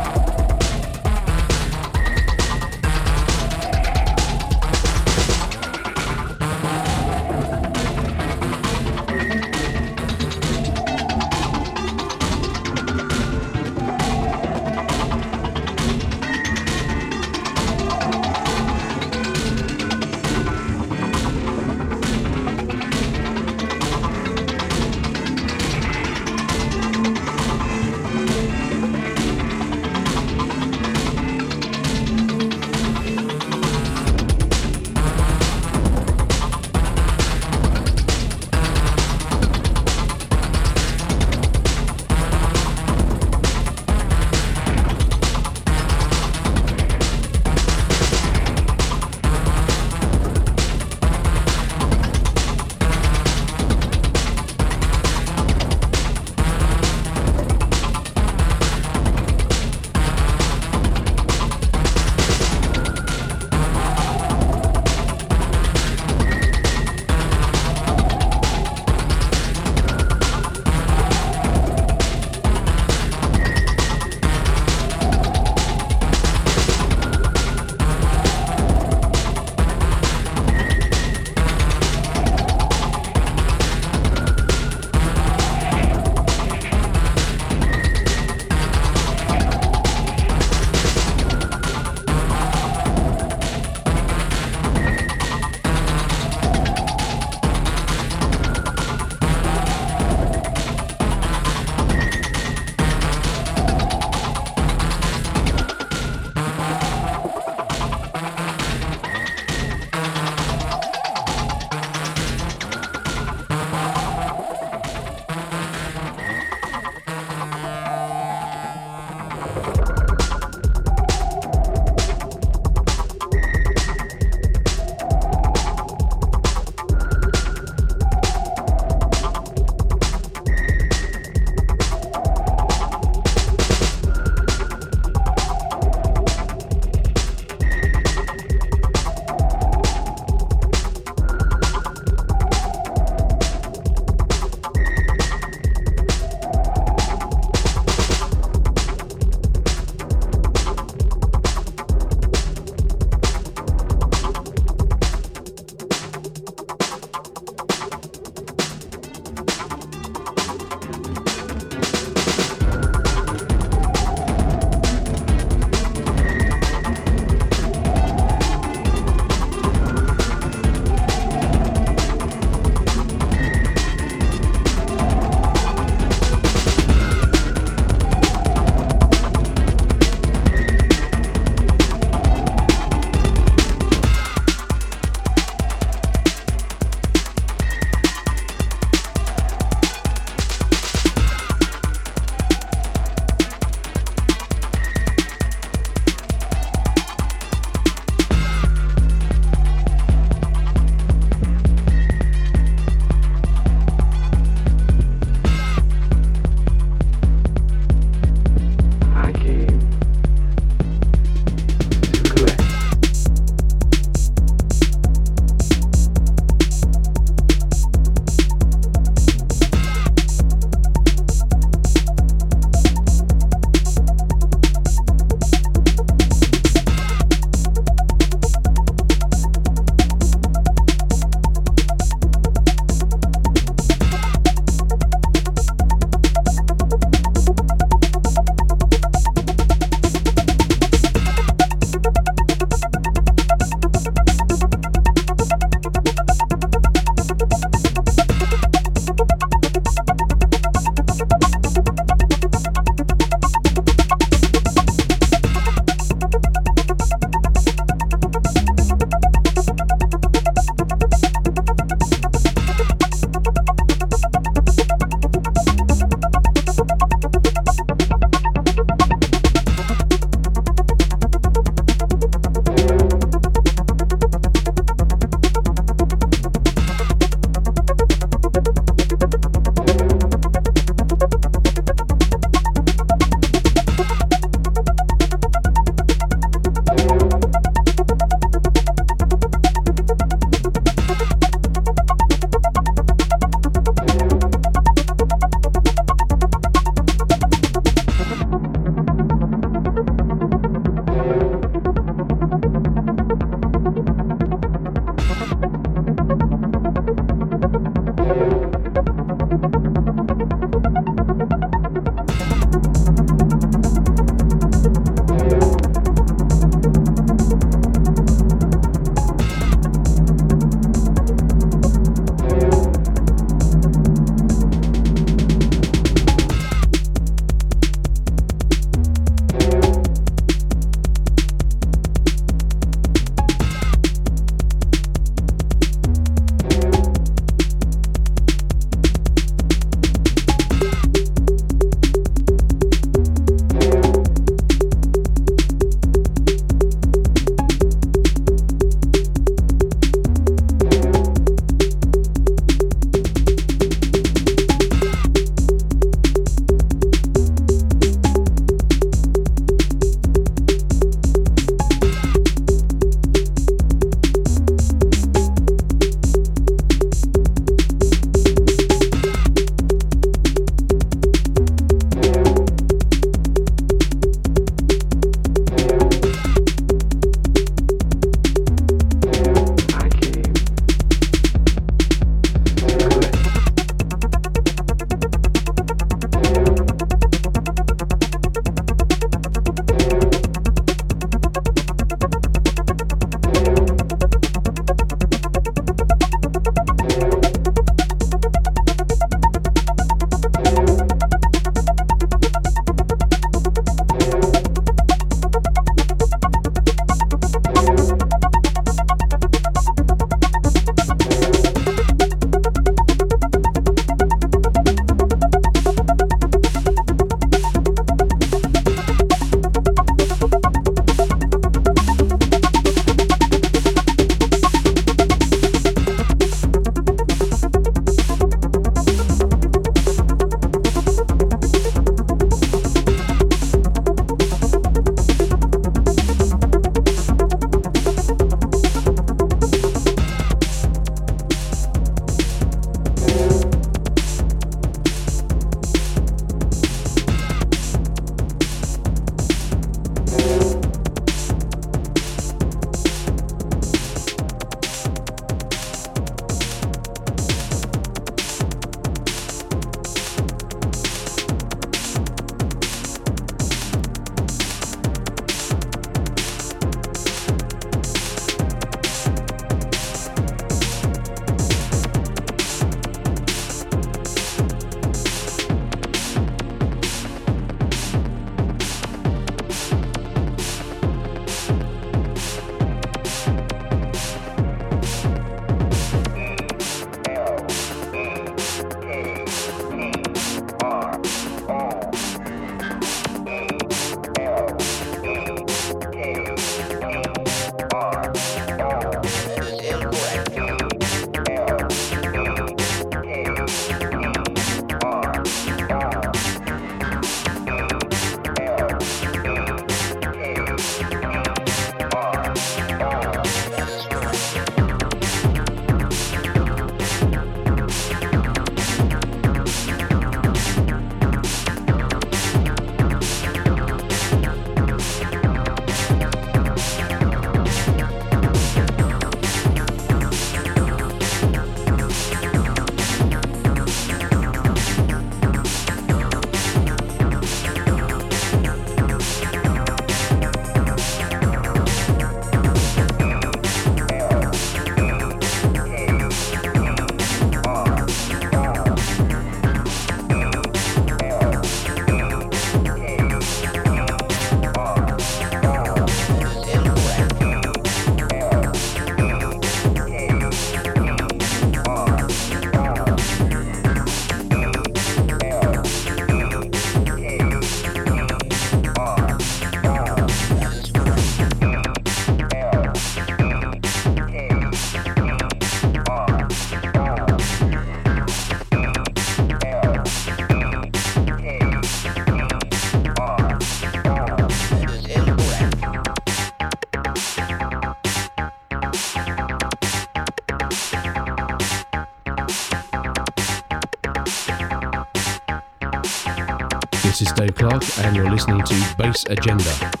Clark, and you're listening to Bass Agenda.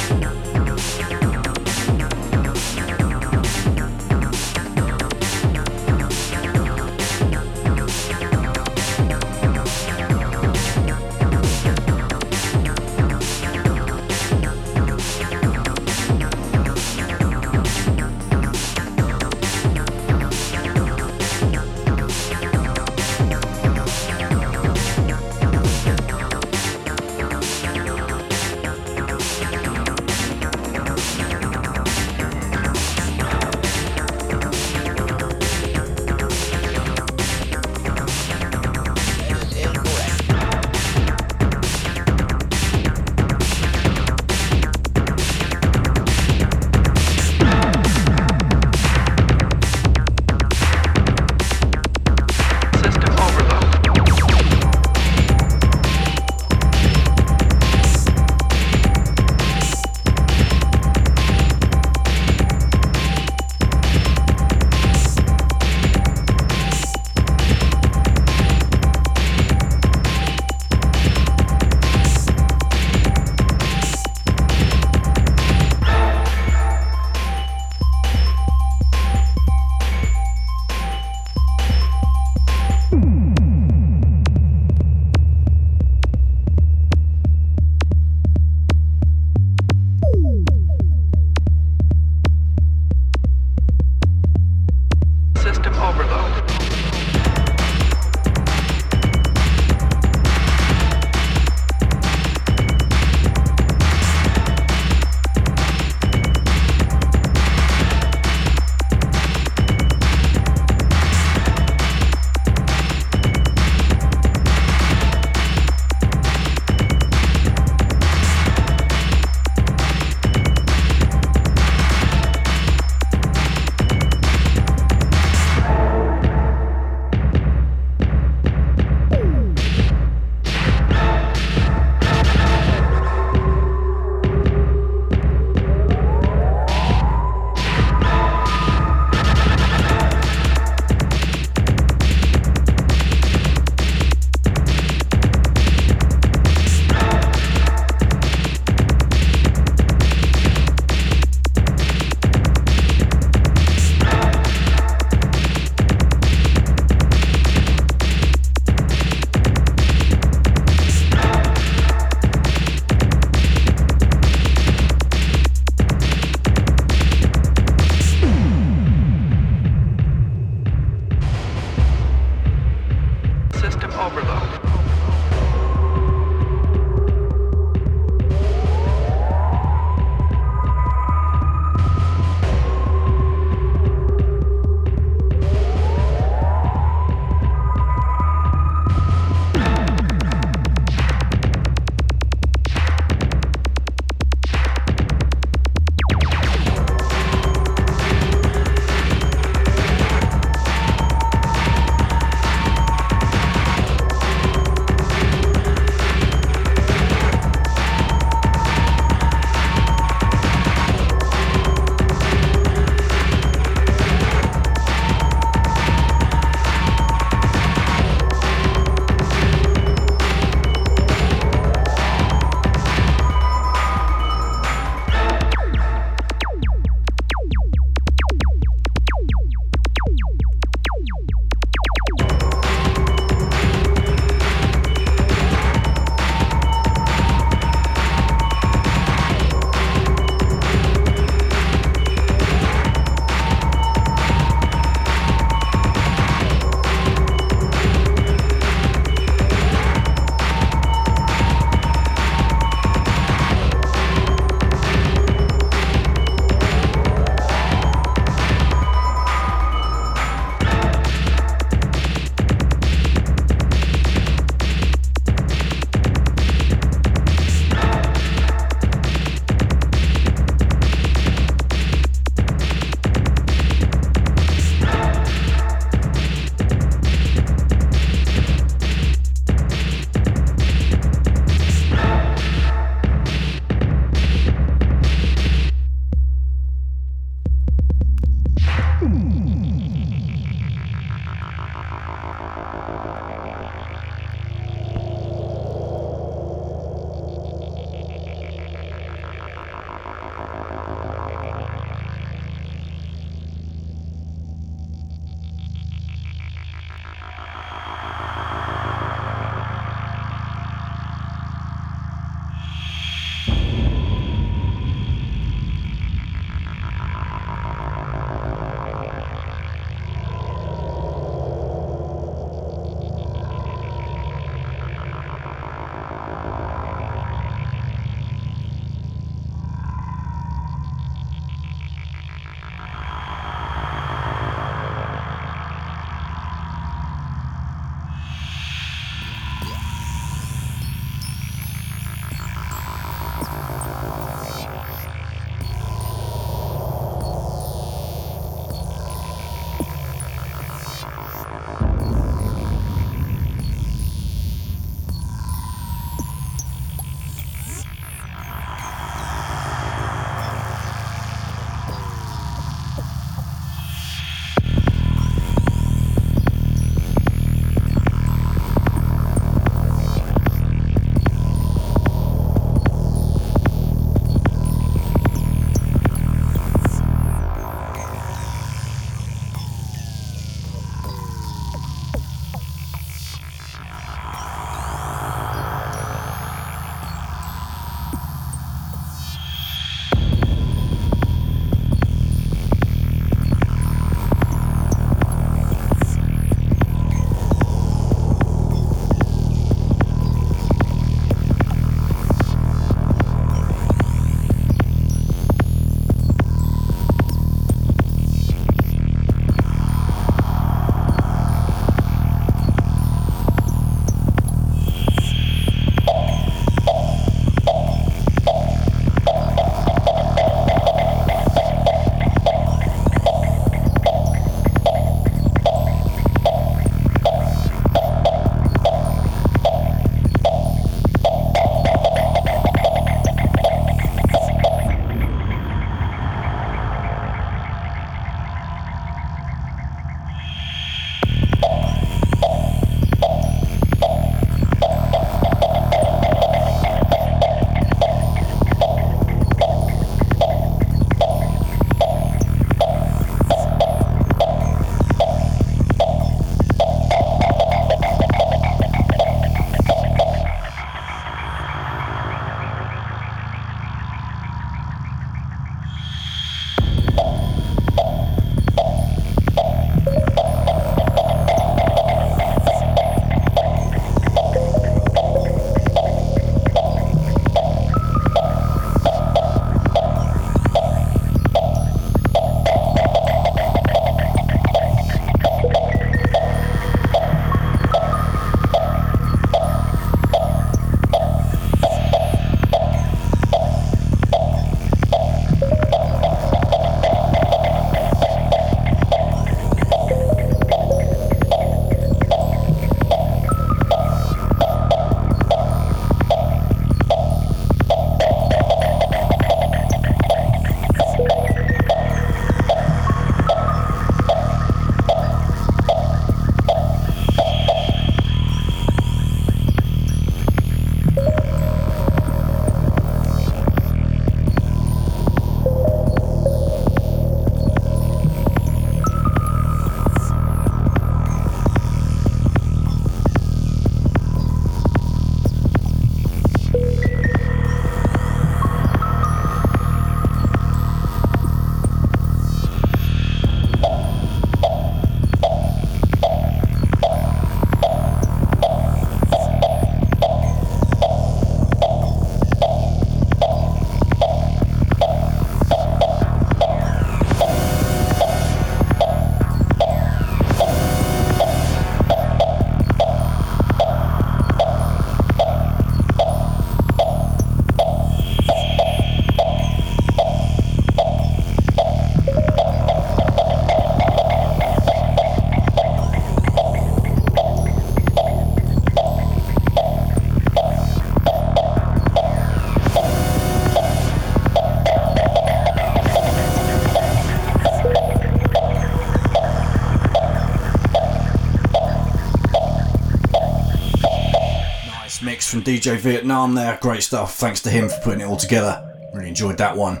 From DJ Vietnam there. Great stuff. Thanks to him for putting it all together. Really enjoyed that one.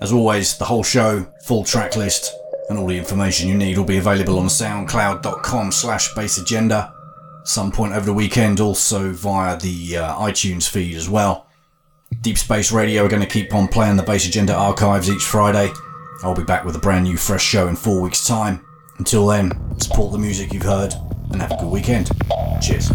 As always, the whole show, full track list, and all the information you need will be available on soundcloud.com slash bassagenda. Some point over the weekend, also via the uh, iTunes feed as well. Deep Space Radio are going to keep on playing the Bass Agenda archives each Friday. I'll be back with a brand new fresh show in four weeks' time. Until then, support the music you've heard and have a good weekend. Cheers.